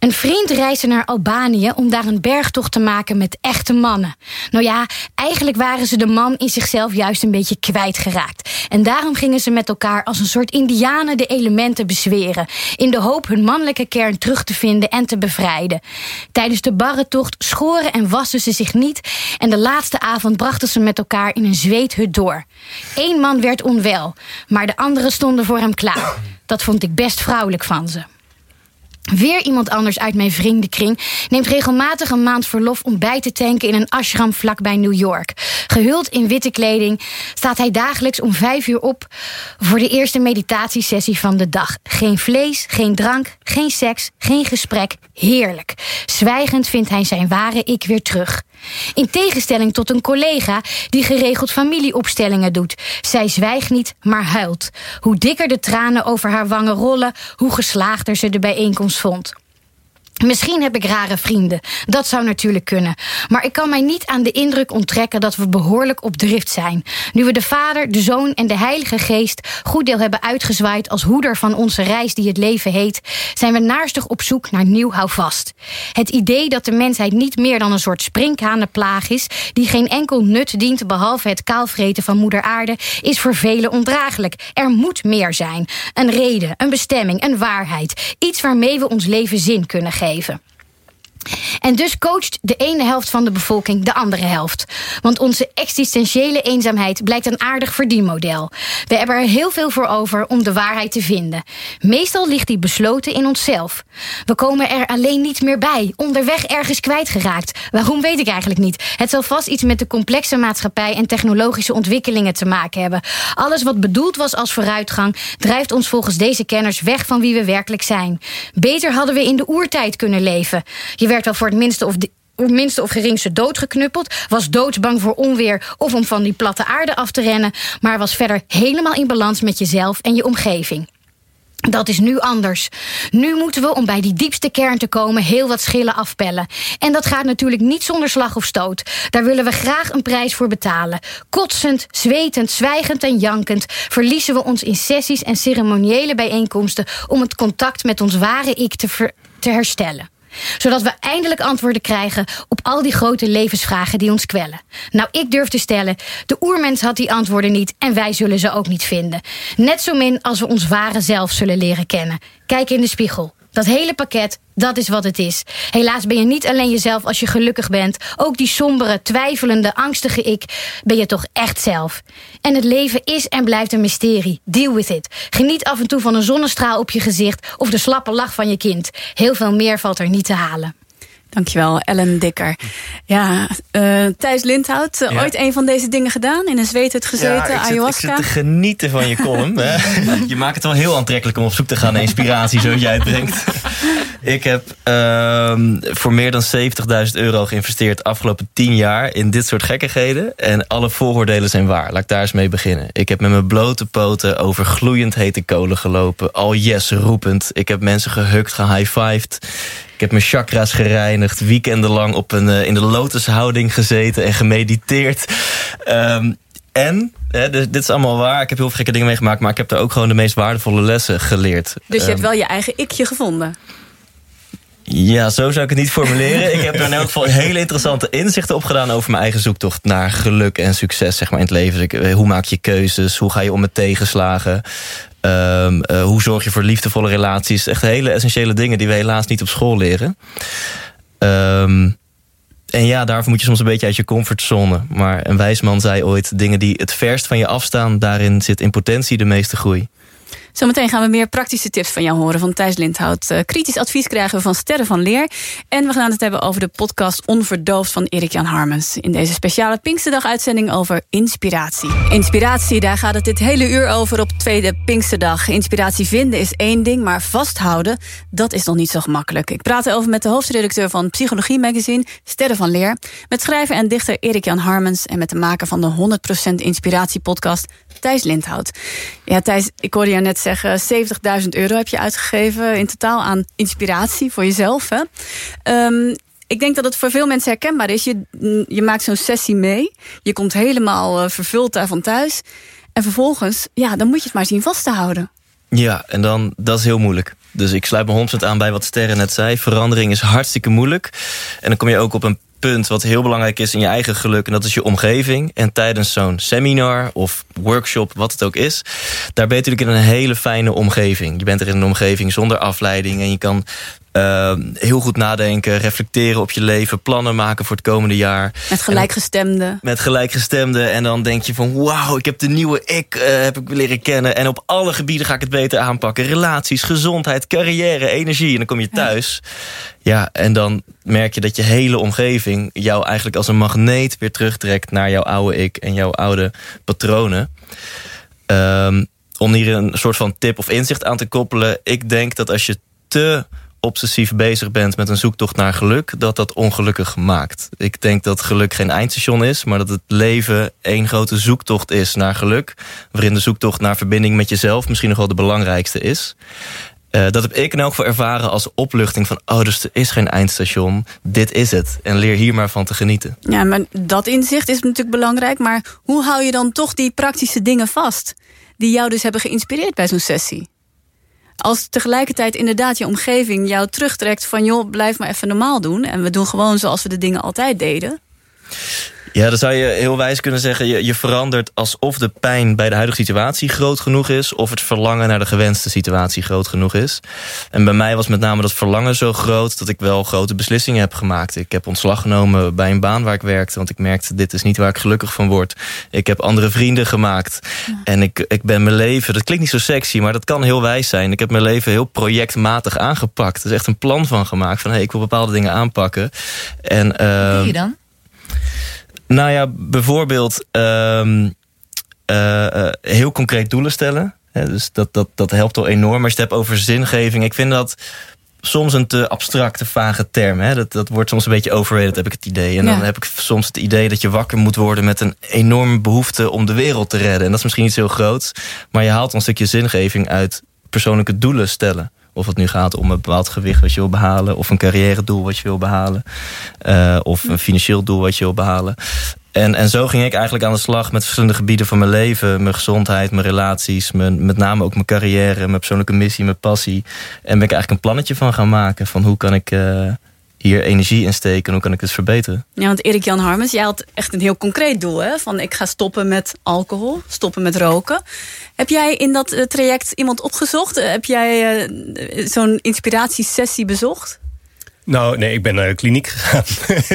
Een vriend reisde naar Albanië om daar een bergtocht te maken met echte mannen. Nou ja, eigenlijk waren ze de man in zichzelf juist een beetje kwijtgeraakt. En daarom gingen ze met elkaar als een soort indianen de elementen bezweren. In de hoop hun mannelijke kern terug te vinden en te bevrijden. Tijdens de barretocht schoren en wassen ze zich niet. En de laatste avond brachten ze met elkaar in een zweethut door. Eén man werd onwel, maar de anderen stonden voor hem klaar. Dat vond ik best vrouwelijk van ze. Weer iemand anders uit mijn vriendenkring neemt regelmatig een maand verlof om bij te tanken in een ashram vlakbij New York. Gehuld in witte kleding staat hij dagelijks om vijf uur op voor de eerste meditatiesessie van de dag. Geen vlees, geen drank, geen seks, geen gesprek. Heerlijk. Zwijgend vindt hij zijn ware ik weer terug. In tegenstelling tot een collega die geregeld familieopstellingen doet. Zij zwijgt niet, maar huilt. Hoe dikker de tranen over haar wangen rollen, hoe geslaagder ze de bijeenkomst vond. Misschien heb ik rare vrienden. Dat zou natuurlijk kunnen. Maar ik kan mij niet aan de indruk onttrekken dat we behoorlijk op drift zijn. Nu we de Vader, de Zoon en de Heilige Geest goed deel hebben uitgezwaaid als hoeder van onze reis die het leven heet, zijn we naarstig op zoek naar nieuw houvast. Het idee dat de mensheid niet meer dan een soort sprinkhanenplaag is, die geen enkel nut dient behalve het kaalvreten van moeder aarde, is voor velen ondraaglijk. Er moet meer zijn. Een reden, een bestemming, een waarheid. Iets waarmee we ons leven zin kunnen geven leven. En dus coacht de ene helft van de bevolking de andere helft. Want onze existentiële eenzaamheid blijkt een aardig verdienmodel. We hebben er heel veel voor over om de waarheid te vinden. Meestal ligt die besloten in onszelf. We komen er alleen niet meer bij, onderweg ergens kwijtgeraakt. Waarom weet ik eigenlijk niet. Het zal vast iets met de complexe maatschappij en technologische ontwikkelingen te maken hebben. Alles wat bedoeld was als vooruitgang drijft ons volgens deze kenners weg van wie we werkelijk zijn. Beter hadden we in de oertijd kunnen leven. Werd al voor het minste of minste of geringste doodgeknuppeld. Was doodsbang voor onweer of om van die platte aarde af te rennen. Maar was verder helemaal in balans met jezelf en je omgeving. Dat is nu anders. Nu moeten we, om bij die diepste kern te komen, heel wat schillen afpellen. En dat gaat natuurlijk niet zonder slag of stoot. Daar willen we graag een prijs voor betalen. Kotsend, zwetend, zwijgend en jankend verliezen we ons in sessies en ceremoniële bijeenkomsten om het contact met ons ware ik te, te herstellen zodat we eindelijk antwoorden krijgen op al die grote levensvragen die ons kwellen. Nou, ik durf te stellen, de oermens had die antwoorden niet en wij zullen ze ook niet vinden. Net zo min als we ons ware zelf zullen leren kennen. Kijk in de spiegel. Dat hele pakket, dat is wat het is. Helaas ben je niet alleen jezelf als je gelukkig bent. Ook die sombere, twijfelende, angstige ik ben je toch echt zelf. En het leven is en blijft een mysterie. Deal with it. Geniet af en toe van een zonnestraal op je gezicht... of de slappe lach van je kind. Heel veel meer valt er niet te halen. Dankjewel, Ellen Dikker. Ja, uh, Thijs Lindhout, uh, ooit een van deze dingen gedaan? In een zweethut gezeten, ja, ik ayahuasca? Zit, ik zit te genieten van je column. [LAUGHS] je maakt het wel heel aantrekkelijk om op zoek te gaan naar inspiratie, zoals jij het brengt. ik heb uh, voor meer dan 70.000 euro geïnvesteerd de afgelopen 10 jaar in dit soort gekkigheden. En alle vooroordelen zijn waar. Laat ik daar eens mee beginnen. Ik heb met mijn blote poten over gloeiend hete kolen gelopen. Al yes roepend. Ik heb mensen gehukt, gehighfived. Ik heb mijn chakras gereinigd, weekendenlang op een, uh, in de lotushouding gezeten en gemediteerd. Um, en, hè, dus dit is allemaal waar, ik heb heel veel gekke dingen meegemaakt... maar ik heb daar ook gewoon de meest waardevolle lessen geleerd. Dus je hebt wel je eigen ikje gevonden? Ja, zo zou ik het niet formuleren. ik heb er in elk geval [LAUGHS] hele interessante inzichten op gedaan... over mijn eigen zoektocht naar geluk en succes zeg maar, in het leven. Dus hoe maak je keuzes? Hoe ga je om met tegenslagen? Um, uh, hoe zorg je voor liefdevolle relaties? Echt hele essentiële dingen die we helaas niet op school leren. Um, en ja, daarvoor moet je soms een beetje uit je comfortzone. Maar een wijs man zei ooit... dingen die het verst van je afstaan... daarin zit in potentie de meeste groei. Zometeen gaan we meer praktische tips van jou horen van Thijs Lindhout. Uh, kritisch advies krijgen we van Sterren van Leer. En we gaan het hebben over de podcast Onverdoofd van Erik-Jan Harmens. In deze speciale Pinksterdag-uitzending over inspiratie. Inspiratie, daar gaat het dit hele uur over op tweede Pinksterdag. Inspiratie vinden is één ding, maar vasthouden, dat is nog niet zo gemakkelijk. Ik praat erover met de hoofdredacteur van Psychologie Magazine, Sterren van Leer. Met schrijver en dichter Erik-Jan Harmens. En met de maker van de 100% Inspiratie podcast, Thijs Lindhout. Ja, Thijs, ik hoorde jou net zeggen, 70.000 euro heb je uitgegeven in totaal aan inspiratie voor jezelf. Hè? Um, ik denk dat het voor veel mensen herkenbaar is. Je, je maakt zo'n sessie mee. Je komt helemaal uh, vervuld daarvan thuis. En vervolgens, ja, dan moet je het maar zien vast te houden. Ja, en dan, dat is heel moeilijk. Dus ik sluit me 100% aan bij wat Sterren net zei. Verandering is hartstikke moeilijk. En dan kom je ook op een punt wat heel belangrijk is in je eigen geluk. En dat is je omgeving. En tijdens zo'n seminar of workshop, wat het ook is. Daar ben je natuurlijk in een hele fijne omgeving. Je bent er in een omgeving zonder afleiding. En je kan uh, heel goed nadenken, reflecteren op je leven... plannen maken voor het komende jaar. Met gelijkgestemden. Met gelijkgestemden. En dan denk je van, wauw, ik heb de nieuwe ik uh, heb ik leren kennen. En op alle gebieden ga ik het beter aanpakken. Relaties, gezondheid, carrière, energie. En dan kom je thuis. Ja, ja en dan merk je dat je hele omgeving... jou eigenlijk als een magneet weer terugtrekt... naar jouw oude ik en jouw oude patronen. Um, om hier een soort van tip of inzicht aan te koppelen. Ik denk dat als je te obsessief bezig bent met een zoektocht naar geluk... dat dat ongelukkig maakt. Ik denk dat geluk geen eindstation is... maar dat het leven één grote zoektocht is naar geluk... waarin de zoektocht naar verbinding met jezelf... misschien nog wel de belangrijkste is. Eh, dat heb ik in elk geval ervaren als opluchting van... oh, dus er is geen eindstation, dit is het. En leer hier maar van te genieten. Ja, maar dat inzicht is natuurlijk belangrijk. Maar hoe hou je dan toch die praktische dingen vast... die jou dus hebben geïnspireerd bij zo'n sessie? Als tegelijkertijd inderdaad je omgeving jou terugtrekt van... joh, blijf maar even normaal doen. En we doen gewoon zoals we de dingen altijd deden. Ja, dan zou je heel wijs kunnen zeggen... Je, je verandert alsof de pijn bij de huidige situatie groot genoeg is... of het verlangen naar de gewenste situatie groot genoeg is. En bij mij was met name dat verlangen zo groot... dat ik wel grote beslissingen heb gemaakt. Ik heb ontslag genomen bij een baan waar ik werkte... want ik merkte, dit is niet waar ik gelukkig van word. Ik heb andere vrienden gemaakt. En ik, ik ben mijn leven... Dat klinkt niet zo sexy, maar dat kan heel wijs zijn. Ik heb mijn leven heel projectmatig aangepakt. Er is echt een plan van gemaakt. Van, hey, ik wil bepaalde dingen aanpakken. En, Wat doe ehm, je dan? Nou ja, bijvoorbeeld ehm, eh, eh, heel concreet doelen stellen. Dus dat, dat, dat helpt al enorm. Als je het hebt over zingeving. Ik vind dat soms een te abstracte, vage term. Hè. Dat, dat wordt soms een beetje overrated, heb ik het idee. En dan heb ik soms het idee dat je wakker moet worden... met een enorme behoefte om de wereld te redden. En dat is misschien iets heel groots. Maar je haalt een stukje zingeving uit persoonlijke doelen stellen. Of het nu gaat om een bepaald gewicht wat je wil behalen... of een carrière doel wat je wil behalen... eh, of een financieel doel wat je wil behalen. En, en zo ging ik eigenlijk aan de slag met verschillende gebieden van mijn leven. Mijn gezondheid, mijn relaties, mijn, met name ook mijn carrière... mijn persoonlijke missie, mijn passie. En ben ik eigenlijk een plannetje van gaan maken... van hoe kan ik eh, hier energie in steken en hoe kan ik het verbeteren. Ja, want Erik Jan Harmens, jij had echt een heel concreet doel. Hè? Van ik ga stoppen met alcohol, stoppen met roken. Heb jij in dat eh, traject iemand opgezocht? Eh, Heb jij eh, zo'n inspiratiesessie bezocht? Nou, nee, ik ben naar de kliniek gegaan.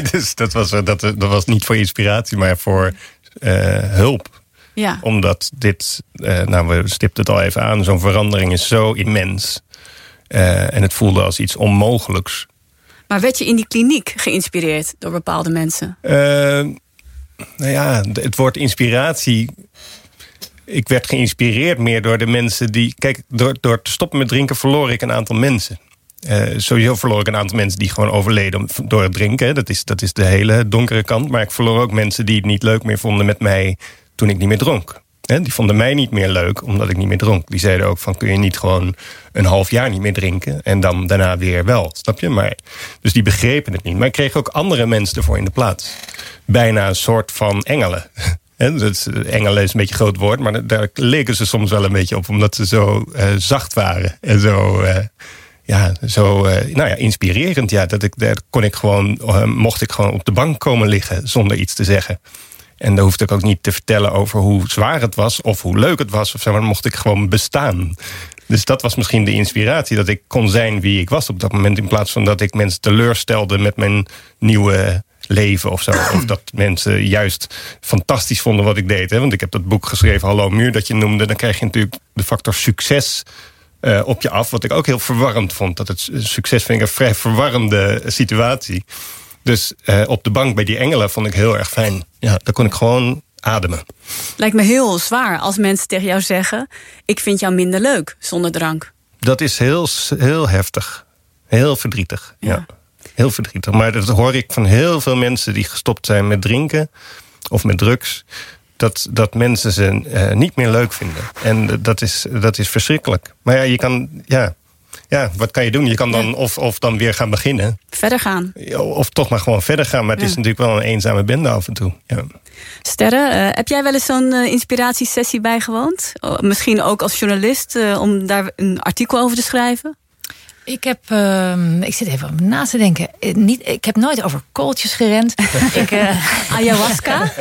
[LAUGHS] dus dat was, dat, dat was niet voor inspiratie, maar voor eh, hulp. Ja. Omdat dit, eh, nou, we stipten het al even aan, zo'n verandering is zo immens. Eh, en het voelde als iets onmogelijks. Maar werd je in die kliniek geïnspireerd door bepaalde mensen? Eh, nou ja, het woord inspiratie. Ik werd geïnspireerd meer door de mensen die. Kijk, door, door te stoppen met drinken verloor ik een aantal mensen. Eh, sowieso verloor ik een aantal mensen die gewoon overleden door het drinken. Dat is, dat is de hele donkere kant. Maar ik verloor ook mensen die het niet leuk meer vonden met mij toen ik niet meer dronk. Die vonden mij niet meer leuk omdat ik niet meer dronk. Die zeiden ook van kun je niet gewoon een half jaar niet meer drinken en dan daarna weer wel. Snap je? Maar, dus die begrepen het niet. Maar ik kreeg ook andere mensen ervoor in de plaats. Bijna een soort van engelen. [LAUGHS] Is, engelen is een beetje een groot woord, maar daar- leken ze soms wel een beetje op, omdat ze zo eh, zacht waren en zo. eh, ja, zo eh, nou ja, inspirerend. Ja, dat ik, daar kon ik gewoon, eh, mocht ik gewoon op de bank komen liggen zonder iets te zeggen. En dan hoefde ik ook niet te vertellen over hoe zwaar het was of hoe leuk het was. Of zo, maar dan mocht ik gewoon bestaan. Dus dat was misschien de inspiratie. Dat ik kon zijn wie ik was op dat moment. In plaats van dat ik mensen teleurstelde met mijn nieuwe leven of zo. [CLEARS THROAT] Of dat mensen juist fantastisch vonden wat ik deed. Hè? Want ik heb dat boek geschreven, Hallo Muur, dat je noemde. Dan krijg je natuurlijk de factor succes eh, op je af. Wat ik ook heel verwarrend vond. Dat het succes vind ik een vrij verwarrende situatie. Dus eh, op de bank bij die engelen vond ik heel erg fijn. Ja, daar kon ik gewoon ademen. Lijkt me heel zwaar als mensen tegen jou zeggen... ik vind jou minder leuk zonder drank. Dat is heel, heel heftig. Heel verdrietig. Ja. Heel verdrietig. Maar dat hoor ik van heel veel mensen die gestopt zijn met drinken of met drugs. Dat, dat mensen ze eh, niet meer leuk vinden. En dat is, dat is verschrikkelijk. Maar ja, je kan. Ja, ja, wat kan je doen? Je kan dan of, of dan weer gaan beginnen. Verder gaan. Of toch maar gewoon verder gaan. Maar het is natuurlijk wel een eenzame bende af en toe. Ja. Sterre, eh, heb jij wel eens zo'n eh, inspiratiesessie bijgewoond? Misschien ook als journalist, eh, om daar een artikel over te schrijven? Ik heb, ehm, ik zit even na te denken. Eh, Niet, ik heb nooit over kooltjes gerend. [LAUGHS] ik, eh, Ayahuasca?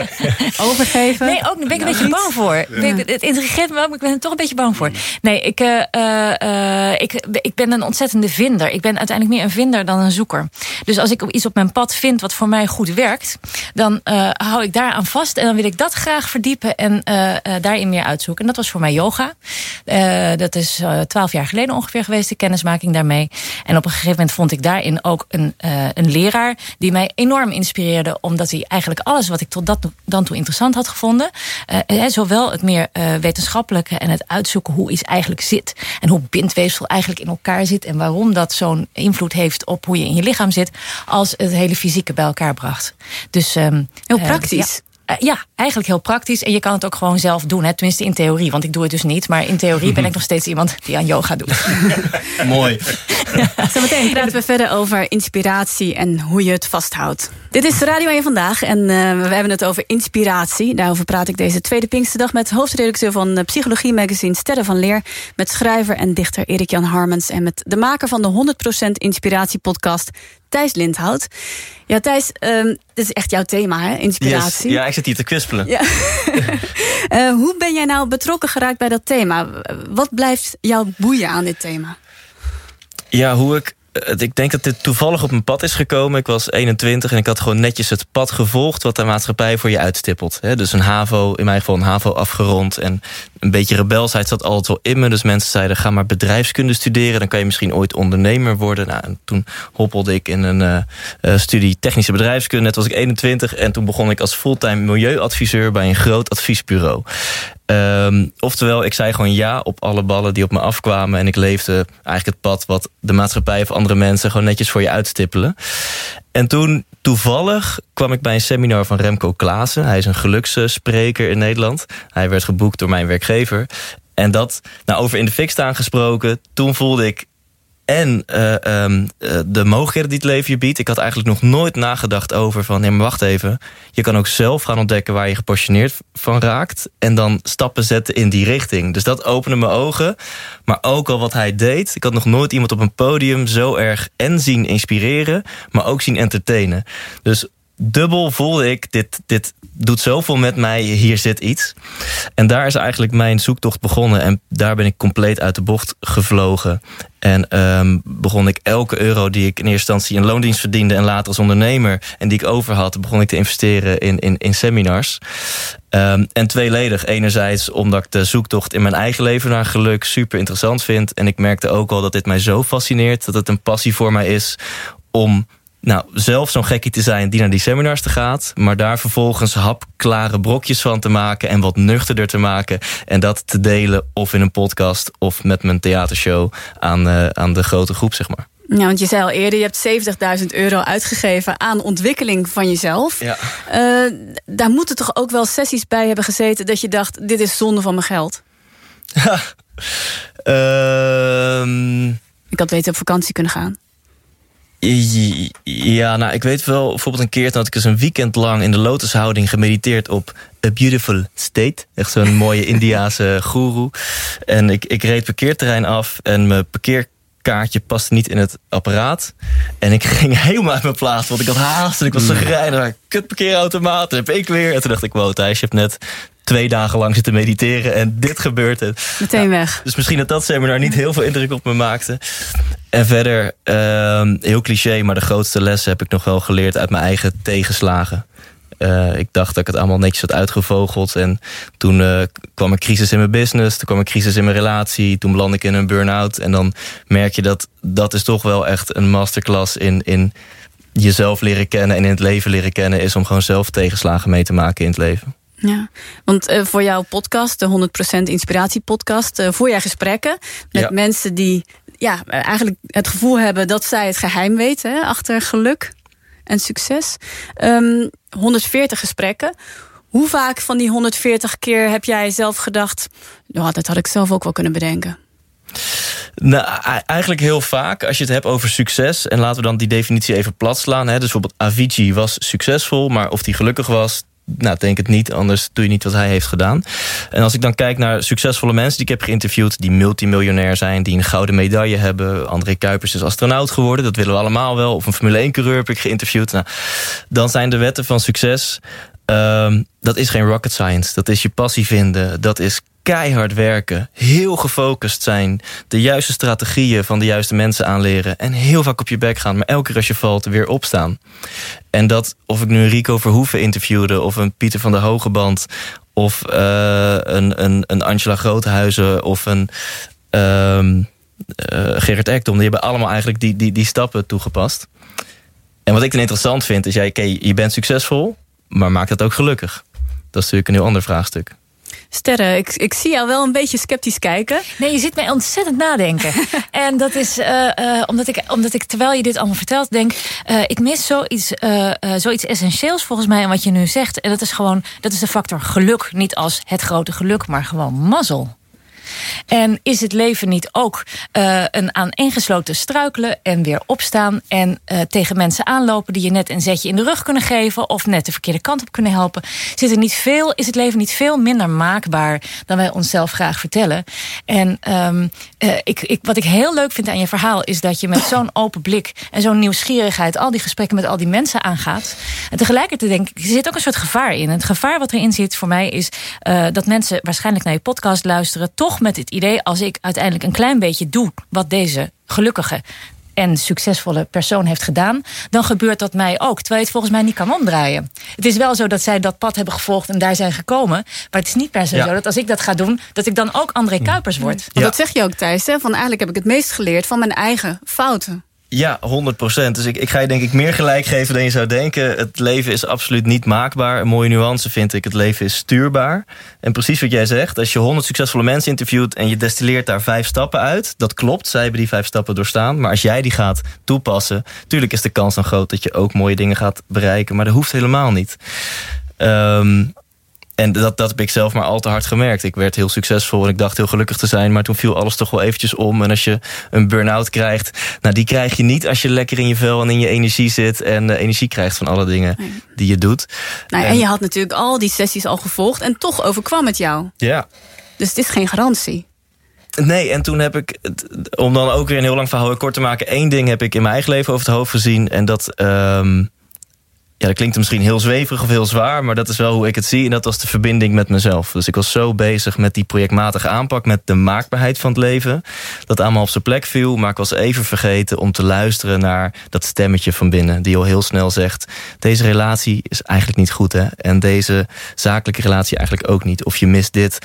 Overgeven? Nee, ook daar ben ik een Nou, beetje niet. bang voor. Ik- Het intrigeert me wel, maar ik ben er toch een beetje bang voor. Nee, ik, eh, ik, ik ben een ontzettende vinder. Ik ben uiteindelijk meer een vinder dan een zoeker. Dus als ik iets op mijn pad vind wat voor mij goed werkt... dan hou ik daaraan vast en dan wil ik dat graag verdiepen... en daarin meer uitzoeken. En dat was voor mij yoga. Dat is twaalf jaar geleden ongeveer geweest, de kennismaking daarmee. En op een gegeven moment vond ik daarin ook een, eh, een leraar... die mij enorm inspireerde, omdat hij eigenlijk alles wat ik tot dat, dan toe interessant had gevonden... eh, zowel het meer wetenschappelijke en het uitzoeken hoe iets eigenlijk zit... en hoe bindweefsel eigenlijk in elkaar zit... en waarom dat zo'n invloed heeft op hoe je in je lichaam zit... als het hele fysieke bij elkaar bracht. Dus, ehm, Heel praktisch. ja. Eh, ja, eigenlijk heel praktisch. En je kan het ook gewoon zelf doen. Hè? Tenminste in theorie, want ik doe het dus niet. Maar in theorie ben ik nog steeds iemand die aan yoga doet. [LAUGHS] Mooi. Zometeen [LAUGHS] praten we verder over inspiratie en hoe je het vasthoudt. Dit is Radio 1 Vandaag en uh, we hebben het over inspiratie. Daarover praat ik deze tweede Pinksterdag... met hoofdredacteur van uh, Psychologie Magazine Sterren van Leer... met schrijver en dichter Erik-Jan Harmens... en met de maker van de 100% Inspiratie podcast Thijs Lindhout. Ja, Thijs, um, dit is echt jouw thema, hè? Inspiratie. Yes. Ja, ik zit hier te kwispelen. Ja. uh, [LAUGHS] hoe ben jij nou betrokken geraakt bij dat thema? Wat blijft jou boeien aan dit thema? Ja, hoe ik ik denk dat dit toevallig op mijn pad is gekomen. Ik was 21 en ik had gewoon netjes het pad gevolgd... wat de maatschappij voor je uitstippelt. Dus een HAVO, in mijn geval een HAVO afgerond. En een beetje rebelsheid zat altijd wel in me. Dus mensen zeiden, ga maar bedrijfskunde studeren... dan kan je misschien ooit ondernemer worden. Nou, en toen hoppelde ik in een uh, studie technische bedrijfskunde. Net was ik 21 en toen begon ik als fulltime milieuadviseur... bij een groot adviesbureau. Um, oftewel, ik zei gewoon ja op alle ballen die op me afkwamen. En ik leefde eigenlijk het pad wat de maatschappij of andere mensen gewoon netjes voor je uitstippelen. En toen toevallig kwam ik bij een seminar van Remco Klaassen. Hij is een geluksspreker in Nederland. Hij werd geboekt door mijn werkgever. En dat, nou over in de fik staan gesproken, toen voelde ik en uh, um, de mogelijkheden die het leven je biedt. Ik had eigenlijk nog nooit nagedacht over van... nee, maar wacht even. Je kan ook zelf gaan ontdekken waar je gepassioneerd van raakt... en dan stappen zetten in die richting. Dus dat opende mijn ogen. Maar ook al wat hij deed. Ik had nog nooit iemand op een podium zo erg en zien inspireren... maar ook zien entertainen. Dus dubbel voelde ik, dit, dit doet zoveel met mij, hier zit iets. En daar is eigenlijk mijn zoektocht begonnen. En daar ben ik compleet uit de bocht gevlogen. En um, begon ik elke euro die ik in eerste instantie in loondienst verdiende... en later als ondernemer en die ik over had... begon ik te investeren in, in, in seminars. Um, en tweeledig. Enerzijds omdat ik de zoektocht in mijn eigen leven naar geluk super interessant vind. En ik merkte ook al dat dit mij zo fascineert... dat het een passie voor mij is om nou, zelf zo'n gekkie te zijn die naar die seminars te gaat... maar daar vervolgens hapklare brokjes van te maken... en wat nuchterder te maken en dat te delen... of in een podcast of met mijn theatershow aan, uh, aan de grote groep, zeg maar. Ja, want je zei al eerder, je hebt 70.000 euro uitgegeven aan ontwikkeling van jezelf. Ja. Uh, daar moeten toch ook wel sessies bij hebben gezeten... dat je dacht, dit is zonde van mijn geld? Uh, [LAUGHS] ik had weten op vakantie kunnen gaan. Ja, nou, ik weet wel, bijvoorbeeld een keer dat ik eens een weekend lang in de lotushouding gemediteerd op A Beautiful State. Echt zo'n [LAUGHS] mooie Indiase guru. En ik, ik reed parkeerterrein af en mijn parkeerkaartje paste niet in het apparaat. En ik [LAUGHS] ging helemaal uit mijn plaats, want ik had haast en ik was zo gereden. Kut parkeerautomaat, heb ik weer. En toen dacht ik, wow Thijs, je hebt net twee dagen lang zitten mediteren en dit gebeurt het. Meteen weg. Dus misschien dat dat seminar niet heel veel indruk op me maakte. En verder, uh, heel cliché, maar de grootste lessen heb ik nog wel geleerd uit mijn eigen tegenslagen. Uh, ik dacht dat ik het allemaal netjes had uitgevogeld. En toen uh, kwam een crisis in mijn business. Toen kwam een crisis in mijn relatie. Toen belandde ik in een burn-out. En dan merk je dat dat is toch wel echt een masterclass in, in jezelf leren kennen... en in het leven leren kennen... is om gewoon zelf tegenslagen mee te maken in het leven. Ja, want uh, voor jouw podcast, de 100% Inspiratie podcast... Uh, voer jij gesprekken met ja. mensen die ja, eigenlijk het gevoel hebben... dat zij het geheim weten hè, achter geluk en succes. Um, 140 gesprekken. Hoe vaak van die 140 keer heb jij zelf gedacht... Ja, dat had ik zelf ook wel kunnen bedenken? Nou, eigenlijk heel vaak. Als je het hebt over succes... en laten we dan die definitie even plat slaan. Hè. Dus bijvoorbeeld Avicii was succesvol... maar of die gelukkig was, nou, denk het niet, anders doe je niet wat hij heeft gedaan. En als ik dan kijk naar succesvolle mensen die ik heb geïnterviewd... die multimiljonair zijn, die een gouden medaille hebben... André Kuipers is astronaut geworden, dat willen we allemaal wel. Of een Formule 1-coureur heb ik geïnterviewd. Nou, dan zijn de wetten van succes... Um, dat is geen rocket science. Dat is je passie vinden. Dat is keihard werken, heel gefocust zijn... de juiste strategieën van de juiste mensen aanleren... en heel vaak op je bek gaan, maar elke keer als je valt weer opstaan. En dat, of ik nu Rico Verhoeven interviewde... of een Pieter van der Hogeband... of uh, een, een, een Angela Groothuizen... of een uh, uh, Gerrit Ekdom... die hebben allemaal eigenlijk die, die, die stappen toegepast. En wat ik dan interessant vind, is... Okay, je bent succesvol, maar maakt dat ook gelukkig? Dat is natuurlijk een heel ander vraagstuk. Sterren, ik, ik zie jou wel een beetje sceptisch kijken. Nee, je zit mij ontzettend nadenken. [LAUGHS] en dat is eh, eh, omdat, ik, omdat ik, terwijl je dit allemaal vertelt, denk... eh, ik mis zoiets, eh, eh, zoiets essentieels volgens mij in wat je nu zegt. En dat is gewoon, dat is de factor geluk. Niet als het grote geluk, maar gewoon mazzel. En is het leven niet ook eh, een aaneengesloten struikelen en weer opstaan en eh, tegen mensen aanlopen die je net een zetje in de rug kunnen geven of net de verkeerde kant op kunnen helpen? Zit er niet veel, is het leven niet veel minder maakbaar dan wij onszelf graag vertellen? En ehm, eh, ik, ik, wat ik heel leuk vind aan je verhaal is dat je met [COUGHS] zo'n open blik en zo'n nieuwsgierigheid al die gesprekken met al die mensen aangaat. En tegelijkertijd denk ik, er zit ook een soort gevaar in. En het gevaar wat erin zit voor mij is dat mensen waarschijnlijk naar je podcast luisteren, toch met het idee als ik uiteindelijk een klein beetje doe wat deze gelukkige en succesvolle persoon heeft gedaan, dan gebeurt dat mij ook. Terwijl je het volgens mij niet kan omdraaien. Het is wel zo dat zij dat pad hebben gevolgd en daar zijn gekomen. Maar het is niet per se Ja. zo dat als ik dat ga doen, dat ik dan ook André Kuipers word. Want dat zeg je ook, Thijs. Hè? Van eigenlijk heb ik het meest geleerd van mijn eigen fouten. Ja, 100% Dus ik, ik ga je denk ik meer gelijk geven dan je zou denken. Het leven is absoluut niet maakbaar. Een mooie nuance vind ik. Het leven is stuurbaar. En precies wat jij zegt. Als je 100 succesvolle mensen interviewt en je destilleert daar vijf stappen uit. Dat klopt, zij hebben die vijf stappen doorstaan. Maar als jij die gaat toepassen. Tuurlijk is de kans dan groot dat je ook mooie dingen gaat bereiken. Maar dat hoeft helemaal niet. Ehm, en dat, dat heb ik zelf maar al te hard gemerkt. Ik werd heel succesvol en ik dacht heel gelukkig te zijn. Maar toen viel alles toch wel eventjes om. En als je een burn-out krijgt... Nou, die krijg je niet als je lekker in je vel en in je energie zit... en eh, energie krijgt van alle dingen die je doet. Nou, en, En- je had natuurlijk al die sessies al gevolgd en toch overkwam het jou. Ja. Dus het is geen garantie. Nee, en toen heb ik, om dan ook weer een heel lang verhaal kort te maken... één ding heb ik in mijn eigen leven over het hoofd gezien. En dat, ehm, ja, dat klinkt misschien heel zweverig of heel zwaar... maar dat is wel hoe ik het zie. En dat was de verbinding met mezelf. Dus ik was zo bezig met die projectmatige aanpak... met de maakbaarheid van het leven. Dat allemaal op zijn plek viel. Maar ik was even vergeten om te luisteren naar dat stemmetje van binnen... die al heel snel zegt... deze relatie is eigenlijk niet goed, hè? En deze zakelijke relatie eigenlijk ook niet. Of je mist dit...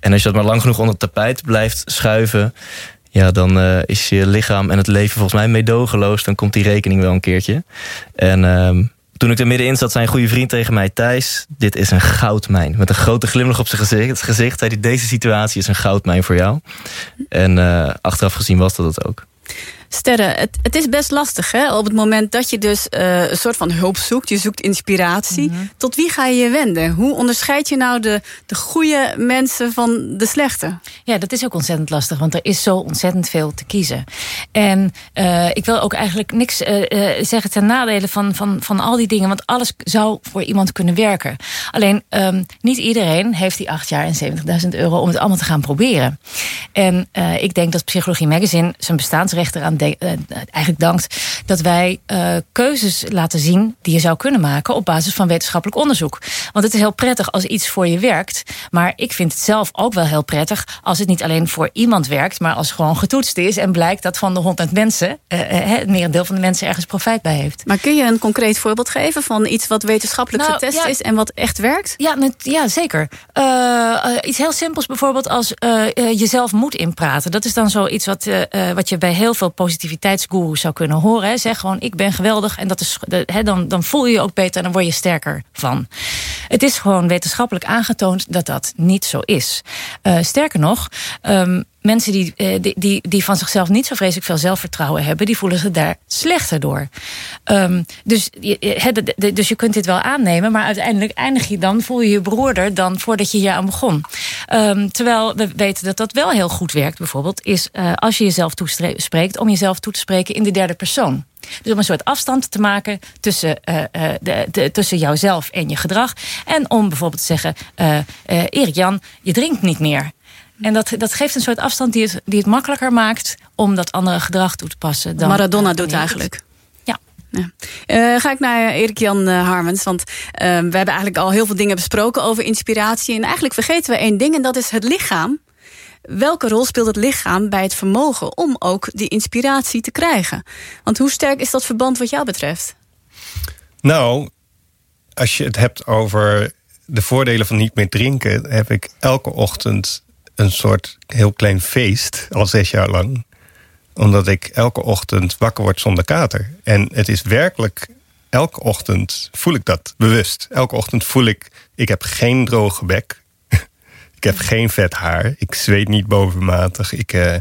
En als je dat maar lang genoeg onder het tapijt blijft schuiven... ja, dan eh, is je lichaam en het leven volgens mij meedogenloos. Dan komt die rekening wel een keertje. En ehm, toen ik er middenin zat, zei een goede vriend tegen mij... Thijs, dit is een goudmijn. Met een grote glimlach op zijn gezicht, gezicht zei hij... deze situatie is een goudmijn voor jou. En eh, achteraf gezien was dat het ook. Sterren, het, het is best lastig hè? op het moment dat je dus eh, een soort van hulp zoekt. Je zoekt inspiratie. Tot wie ga je je wenden? Hoe onderscheid je nou de, de goede mensen van de slechte? Ja, dat is ook ontzettend lastig, want er is zo ontzettend veel te kiezen. En eh, ik wil ook eigenlijk niks eh, zeggen ten nadele van, van, van al die dingen, want alles zou voor iemand kunnen werken. Alleen, ehm, niet iedereen heeft die acht jaar en 70.000 euro om het allemaal te gaan proberen. En ik denk dat Psychologie Magazine zijn bestaansrecht eraan de- eh, eigenlijk dankt dat wij eh, keuzes laten zien die je zou kunnen maken op basis van wetenschappelijk onderzoek. Want het is heel prettig als iets voor je werkt, maar ik vind het zelf ook wel heel prettig als het niet alleen voor iemand werkt, maar als gewoon getoetst is en blijkt dat van de 100 mensen eh, het merendeel van de mensen ergens profijt bij heeft. Maar kun je een concreet voorbeeld geven van iets wat wetenschappelijk Nou, getest ja. is en wat echt werkt? Ja, net, ja zeker. Iets heel simpels bijvoorbeeld als jezelf moed inpraten. Dat is dan zoiets wat, wat je bij heel veel positiviteitsgoeroes zou kunnen horen. Zeg gewoon, ik ben geweldig. En dat is, hè, dan, dan voel je je ook beter en dan word je sterker van. Het is gewoon wetenschappelijk aangetoond dat dat niet zo is. Eh, sterker nog, ehm, mensen die, eh, die, die, die van zichzelf niet zo vreselijk veel zelfvertrouwen hebben... die voelen zich daar slechter door. Ehm, dus, je, dus je kunt dit wel aannemen... maar uiteindelijk eindig je dan, voel je je beroerder... dan voordat je hier aan begon. Ehm, terwijl we weten dat dat wel heel goed werkt, bijvoorbeeld... is eh, als je jezelf toespreekt, om jezelf toe te spreken in de derde persoon. Dus om een soort afstand te maken tussen, eh, de, tussen jouzelf en je gedrag. En om bijvoorbeeld te zeggen, eh eh, Erik-Jan, je drinkt niet meer. En dat, dat geeft een soort afstand die het, die het makkelijker maakt... om dat andere gedrag toe te passen. Dan, Maradona doet eigenlijk. Ja. Ja. Eh, ga ik naar Erik-Jan eh, Harmens. Want eh, we hebben eigenlijk al heel veel dingen besproken over inspiratie. En eigenlijk vergeten we één ding en dat is het lichaam. Welke rol speelt het lichaam bij het vermogen om ook die inspiratie te krijgen? Want hoe sterk is dat verband wat jou betreft? Nou, als je het hebt over de voordelen van niet meer drinken, heb ik elke ochtend een soort heel klein feest, al zes jaar lang. Omdat ik elke ochtend wakker word zonder kater. En het is werkelijk, elke ochtend voel ik dat bewust. Elke ochtend voel ik, ik heb geen droge bek. [LAUGHS] Ik heb geen vet haar. Ik zweet niet bovenmatig. Ik, uh,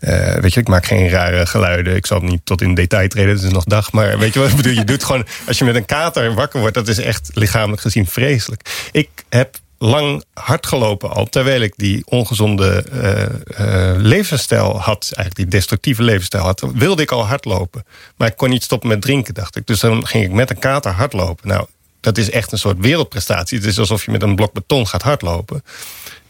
uh, weet je, ik maak geen rare geluiden. Ik zal niet tot in detail treden, het is nog dag. Maar weet je wat ik bedoel? Je doet gewoon, als je met een kater wakker wordt... dat is echt lichamelijk gezien vreselijk. Ik heb lang hard gelopen al... terwijl ik die ongezonde uh, uh, levensstijl had... eigenlijk die destructieve levensstijl had... wilde ik al hardlopen. Maar ik kon niet stoppen met drinken, dacht ik. Dus dan ging ik met een kater hardlopen. Nou, dat is echt een soort wereldprestatie. Het is alsof je met een blok beton gaat hardlopen.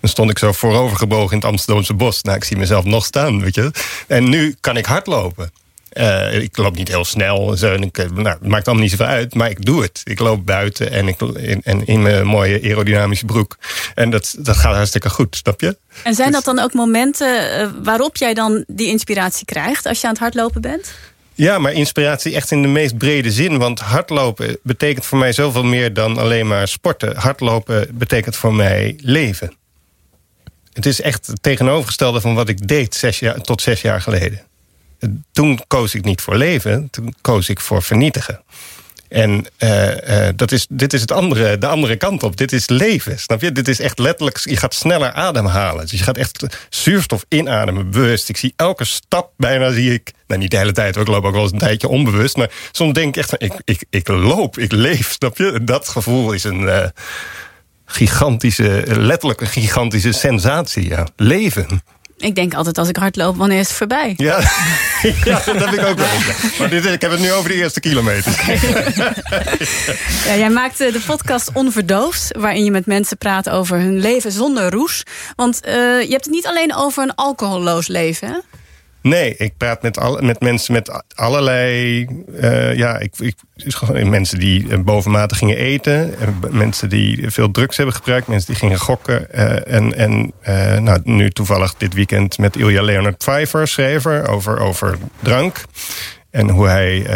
Dan stond ik zo voorovergebogen in het Amsterdamse bos. Nou, ik zie mezelf nog staan, weet je. En nu kan ik hardlopen. Uh, ik loop niet heel snel. Zo, en ik, nou, het maakt allemaal niet zoveel uit, maar ik doe het. Ik loop buiten en, ik, in, en in mijn mooie aerodynamische broek. En dat, dat gaat hartstikke goed, snap je? En zijn dat dan ook momenten uh, waarop jij dan die inspiratie krijgt... als je aan het hardlopen bent? Ja, maar inspiratie echt in de meest brede zin. Want hardlopen betekent voor mij zoveel meer dan alleen maar sporten. Hardlopen betekent voor mij leven. Het is echt het tegenovergestelde van wat ik deed zes jaar, tot zes jaar geleden. Toen koos ik niet voor leven, toen koos ik voor vernietigen. En uh, uh, dat is, dit is het andere, de andere kant op. Dit is leven, snap je? Dit is echt letterlijk, je gaat sneller ademhalen. Dus je gaat echt zuurstof inademen, bewust. Ik zie elke stap bijna, zie ik... Nou, niet de hele tijd, ik loop ook wel eens een tijdje onbewust. Maar soms denk ik echt ik, ik, ik loop, ik leef, snap je? Dat gevoel is een... Uh, gigantische, letterlijk een gigantische sensatie. Ja. Leven. Ik denk altijd als ik hardloop, wanneer is het voorbij? Ja, [LAUGHS] ja dat heb ik ook wel. Maar dit, ik heb het nu over de eerste kilometer. [LAUGHS] ja, jij maakte de podcast Onverdoofd... waarin je met mensen praat over hun leven zonder roes. Want uh, je hebt het niet alleen over een alcoholloos leven, hè? Nee, ik praat met, al, met mensen met allerlei... Uh, ja, ik, ik, mensen die bovenmatig gingen eten. Mensen die veel drugs hebben gebruikt. Mensen die gingen gokken. En en nou, nu toevallig dit weekend met Ilja Leonard Pfeiffer, schrijver... over, over drank. En hoe hij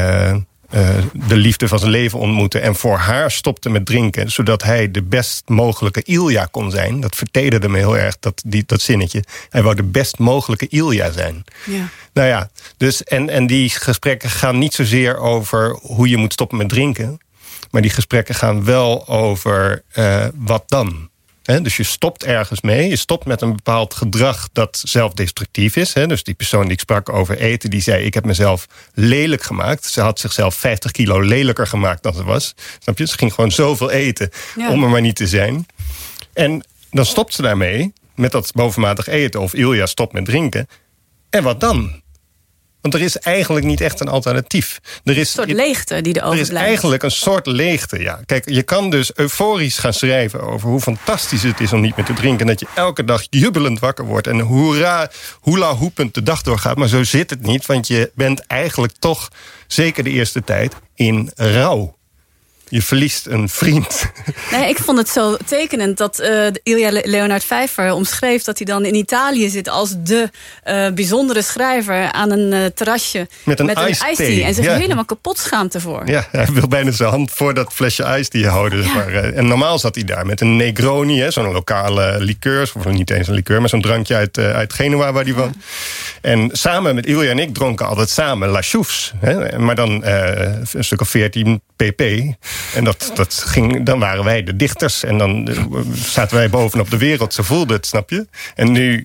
uh, de liefde van zijn leven ontmoette... en voor haar stopte met drinken... zodat hij de best mogelijke Ilja kon zijn. Dat vertederde me heel erg, dat, die, dat zinnetje. Hij wou de best mogelijke Ilja zijn. Ja. Nou ja, dus, en, en die gesprekken gaan niet zozeer over... hoe je moet stoppen met drinken... maar die gesprekken gaan wel over uh, wat dan... He, dus je stopt ergens mee. Je stopt met een bepaald gedrag dat zelfdestructief is. He, dus die persoon die ik sprak over eten, die zei... ik heb mezelf lelijk gemaakt. Ze had zichzelf 50 kilo lelijker gemaakt dan ze was. Snap je? Ze ging gewoon zoveel eten ja. om er maar niet te zijn. En dan stopt ze daarmee met dat bovenmatig eten. Of Ilja stopt met drinken. En wat dan? Want er is eigenlijk niet echt een alternatief. Er is, een soort leegte die er overblijft. Er is eigenlijk een soort leegte, ja. Kijk, je kan dus euforisch gaan schrijven over hoe fantastisch het is om niet meer te drinken. En dat je elke dag jubelend wakker wordt en hoera, hula hoepend de dag doorgaat. Maar zo zit het niet, want je bent eigenlijk toch, zeker de eerste tijd, in rouw je verliest een vriend. Nee, ik vond het zo tekenend dat uh, Ilja Leonard Vijver omschreef... dat hij dan in Italië zit als de uh, bijzondere schrijver... aan een uh, terrasje met een, met een iced tea. En zich ja. helemaal kapot schaamt ervoor. Ja, hij wil bijna zijn hand voor dat flesje iced tea houden. Ja. Maar, en normaal zat hij daar met een Negroni, zo'n lokale liqueur. Of niet eens een liqueur, maar zo'n drankje uit, uit Genua waar hij ja. woont. En samen met Ilja en ik dronken altijd samen La Choufs. Hè? Maar dan een stuk of 14 pp. En dat, dat ging, dan waren wij de dichters. En dan zaten wij bovenop de wereld. Ze voelden het, snap je? En nu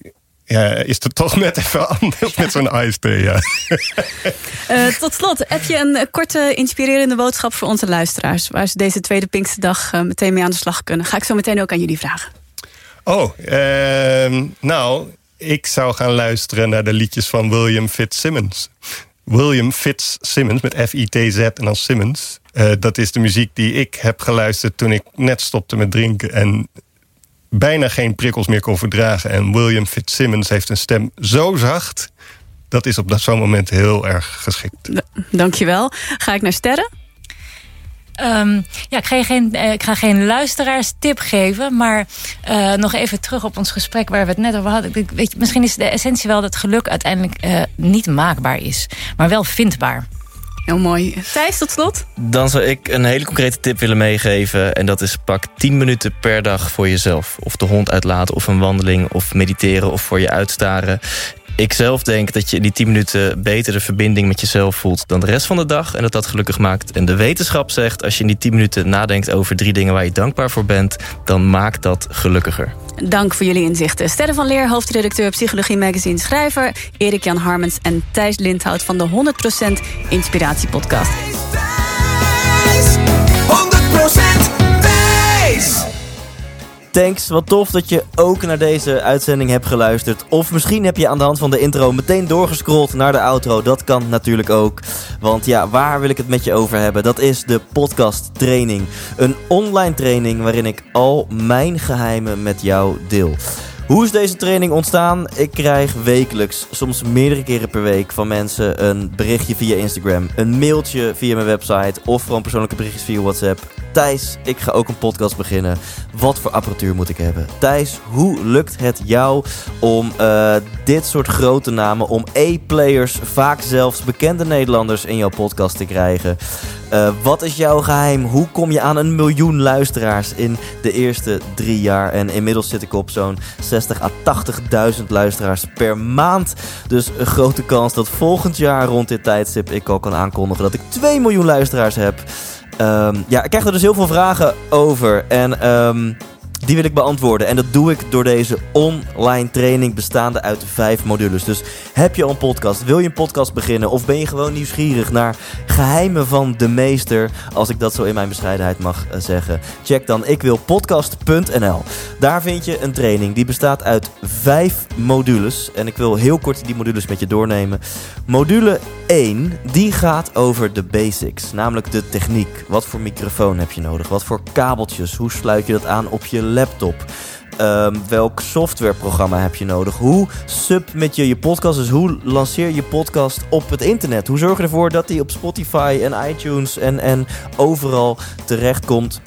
ja, is het toch net even anders met zo'n ISP. Ja. Uh, [LAUGHS] tot slot, heb je een korte inspirerende boodschap voor onze luisteraars... waar ze deze tweede Pinksterdag uh, meteen mee aan de slag kunnen? Ga ik zo meteen ook aan jullie vragen. Oh, uh, nou, ik zou gaan luisteren naar de liedjes van William Fitzsimmons. William Fitzsimmons, met F-I-T-Z en dan Simmons. Uh, dat is de muziek die ik heb geluisterd toen ik net stopte met drinken... en bijna geen prikkels meer kon verdragen. En William Fitzsimmons heeft een stem zo zacht... dat is op zo'n moment heel erg geschikt. Dankjewel. Ga ik naar Sterren? Um, ja, ik ga, je geen, ik ga geen luisteraarstip geven. Maar uh, nog even terug op ons gesprek waar we het net over hadden. Ik, weet je, misschien is de essentie wel dat geluk uiteindelijk uh, niet maakbaar is. Maar wel vindbaar. Heel mooi. Thijs, tot slot? Dan zou ik een hele concrete tip willen meegeven. En dat is pak 10 minuten per dag voor jezelf. Of de hond uitlaten, of een wandeling, of mediteren, of voor je uitstaren ik zelf denk dat je in die 10 minuten betere verbinding met jezelf voelt dan de rest van de dag. En dat dat gelukkig maakt. En de wetenschap zegt, als je in die 10 minuten nadenkt over drie dingen waar je dankbaar voor bent, dan maakt dat gelukkiger. Dank voor jullie inzichten. Sterren van Leer, hoofdredacteur Psychologie Magazine, schrijver Erik-Jan Harmens en Thijs Lindhout van de 100% Inspiratie Podcast. Thanks, wat tof dat je ook naar deze uitzending hebt geluisterd. Of misschien heb je aan de hand van de intro meteen doorgescrolld naar de outro. Dat kan natuurlijk ook. Want ja, waar wil ik het met je over hebben? Dat is de podcast training. Een online training waarin ik al mijn geheimen met jou deel. Hoe is deze training ontstaan? Ik krijg wekelijks, soms meerdere keren per week, van mensen een berichtje via Instagram, een mailtje via mijn website of gewoon persoonlijke berichtjes via WhatsApp. Thijs, ik ga ook een podcast beginnen. Wat voor apparatuur moet ik hebben? Thijs, hoe lukt het jou om uh, dit soort grote namen, om A-players, vaak zelfs bekende Nederlanders in jouw podcast te krijgen? Uh, wat is jouw geheim? Hoe kom je aan een miljoen luisteraars in de eerste drie jaar? En inmiddels zit ik op zo'n 60 à 80.000 luisteraars per maand. Dus een grote kans dat volgend jaar rond dit tijdstip ik al kan aankondigen dat ik 2 miljoen luisteraars heb. Um, ja, ik krijg er dus heel veel vragen over. En um, die wil ik beantwoorden. En dat doe ik door deze online training bestaande uit vijf modules. Dus heb je al een podcast? Wil je een podcast beginnen? Of ben je gewoon nieuwsgierig naar geheimen van de meester? Als ik dat zo in mijn bescheidenheid mag uh, zeggen. Check dan ikwilpodcast.nl. Daar vind je een training die bestaat uit vijf modules. En ik wil heel kort die modules met je doornemen. Module 1, die gaat over de basics. Namelijk de techniek. Wat voor microfoon heb je nodig? Wat voor kabeltjes? Hoe sluit je dat aan op je laptop? Um, welk softwareprogramma heb je nodig? Hoe submit je je podcast? Dus hoe lanceer je podcast op het internet? Hoe zorg je ervoor dat die op Spotify en iTunes en, en overal terechtkomt?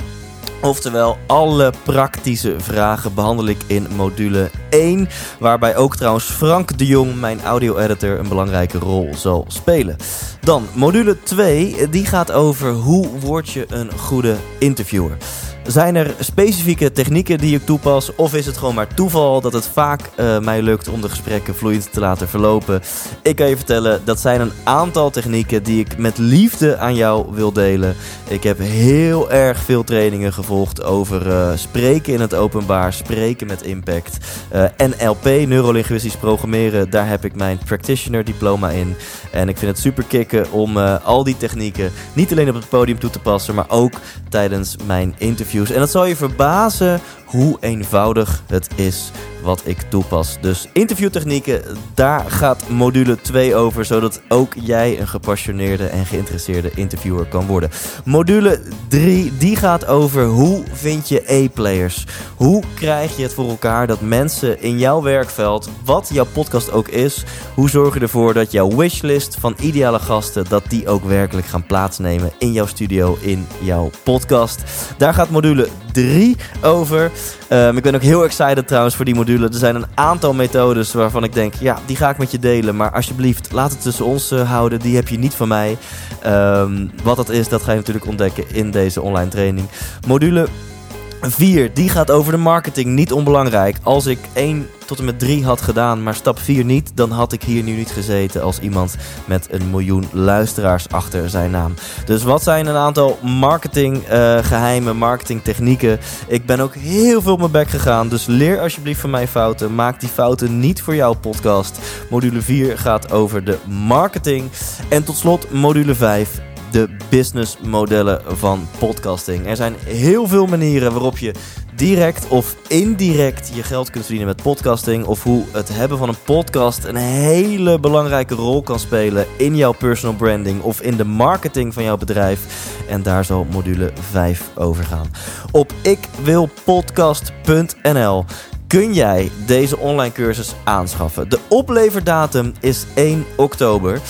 Oftewel, alle praktische vragen behandel ik in module 1. Waarbij ook trouwens Frank de Jong, mijn audio-editor, een belangrijke rol zal spelen. Dan module 2, die gaat over hoe word je een goede interviewer. Zijn er specifieke technieken die ik toepas? Of is het gewoon maar toeval dat het vaak uh, mij lukt om de gesprekken vloeiend te laten verlopen? Ik kan je vertellen, dat zijn een aantal technieken die ik met liefde aan jou wil delen. Ik heb heel erg veel trainingen gevolgd over uh, spreken in het openbaar, spreken met impact. Uh, NLP, neurolinguistisch programmeren, daar heb ik mijn practitioner diploma in. En ik vind het super kicken om al die technieken niet alleen op het podium toe te passen, maar ook tijdens mijn interview en dat zal je verbazen hoe eenvoudig het is wat ik toepas. Dus interviewtechnieken, daar gaat module 2 over, zodat ook jij een gepassioneerde en geïnteresseerde interviewer kan worden. Module 3, die gaat over hoe vind je A-players? Hoe krijg je het voor elkaar dat mensen in jouw werkveld, wat jouw podcast ook is, hoe zorg je ervoor dat jouw wishlist van ideale gasten, dat die ook werkelijk gaan plaatsnemen in jouw studio, in jouw podcast. Daar gaat module 3 over. Um, ik ben ook heel excited trouwens voor die module. Er zijn een aantal methodes waarvan ik denk, ja, die ga ik met je delen. Maar alsjeblieft, laat het tussen ons uh, houden. Die heb je niet van mij. Um, wat dat is, dat ga je natuurlijk ontdekken in deze online training. Module 4, die gaat over de marketing. Niet onbelangrijk. Als ik 1 tot en met 3 had gedaan, maar stap 4 niet, dan had ik hier nu niet gezeten als iemand met een miljoen luisteraars achter zijn naam. Dus wat zijn een aantal marketing uh, geheimen, marketing technieken? Ik ben ook heel veel op mijn bek gegaan, dus leer alsjeblieft van mijn fouten. Maak die fouten niet voor jouw podcast. Module 4 gaat over de marketing. En tot slot module 5 de businessmodellen van podcasting. Er zijn heel veel manieren waarop je direct of indirect je geld kunt verdienen met podcasting. Of hoe het hebben van een podcast een hele belangrijke rol kan spelen in jouw personal branding of in de marketing van jouw bedrijf. En daar zal module 5 over gaan. Op ikwilpodcast.nl kun jij deze online cursus aanschaffen. De opleverdatum is 1 oktober.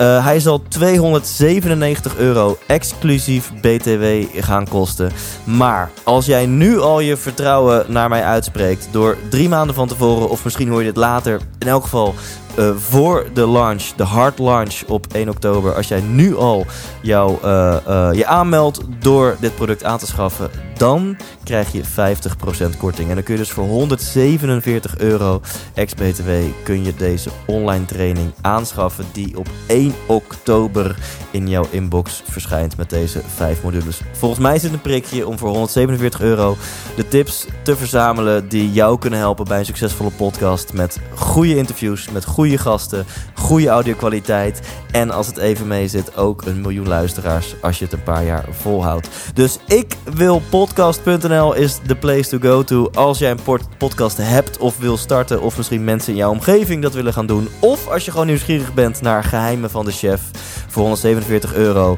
Uh, hij zal 297 euro exclusief BTW gaan kosten. Maar als jij nu al je vertrouwen naar mij uitspreekt door drie maanden van tevoren, of misschien hoor je dit later, in elk geval uh, voor de launch, de hard launch op 1 oktober, als jij nu al jou, uh, je aanmeldt door dit product aan te schaffen, dan krijg je 50% korting. En dan kun je dus voor 147 euro ex-BTW kun je deze online training aanschaffen die op 1 oktober in jouw inbox verschijnt met deze 5 modules. Volgens mij is het een prikje om voor 147 euro de tips te verzamelen die jou kunnen helpen bij een succesvolle podcast met goede interviews, met goede gasten, goede audio-kwaliteit en als het even mee zit ook een miljoen luisteraars als je het een paar jaar volhoudt. Dus ik wil podcast.nl is de place to go to als jij een podcast hebt of wil starten of misschien mensen in jouw omgeving dat willen gaan doen of als je gewoon nieuwsgierig bent naar geheimen van de chef voor 147 euro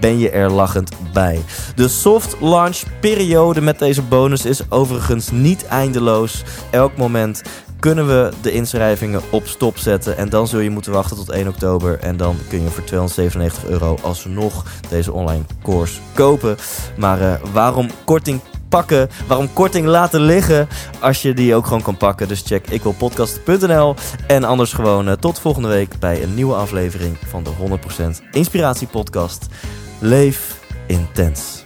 ben je er lachend bij. De soft launch periode met deze bonus is overigens niet eindeloos. Elk moment kunnen we de inschrijvingen op stop zetten. En dan zul je moeten wachten tot 1 oktober. En dan kun je voor 297 euro alsnog deze online course kopen. Maar uh, waarom korting pakken. Waarom korting laten liggen als je die ook gewoon kan pakken. Dus check ikwilpodcast.nl. En anders gewoon uh, tot volgende week bij een nieuwe aflevering van de 100% Inspiratie Podcast. Leef intens.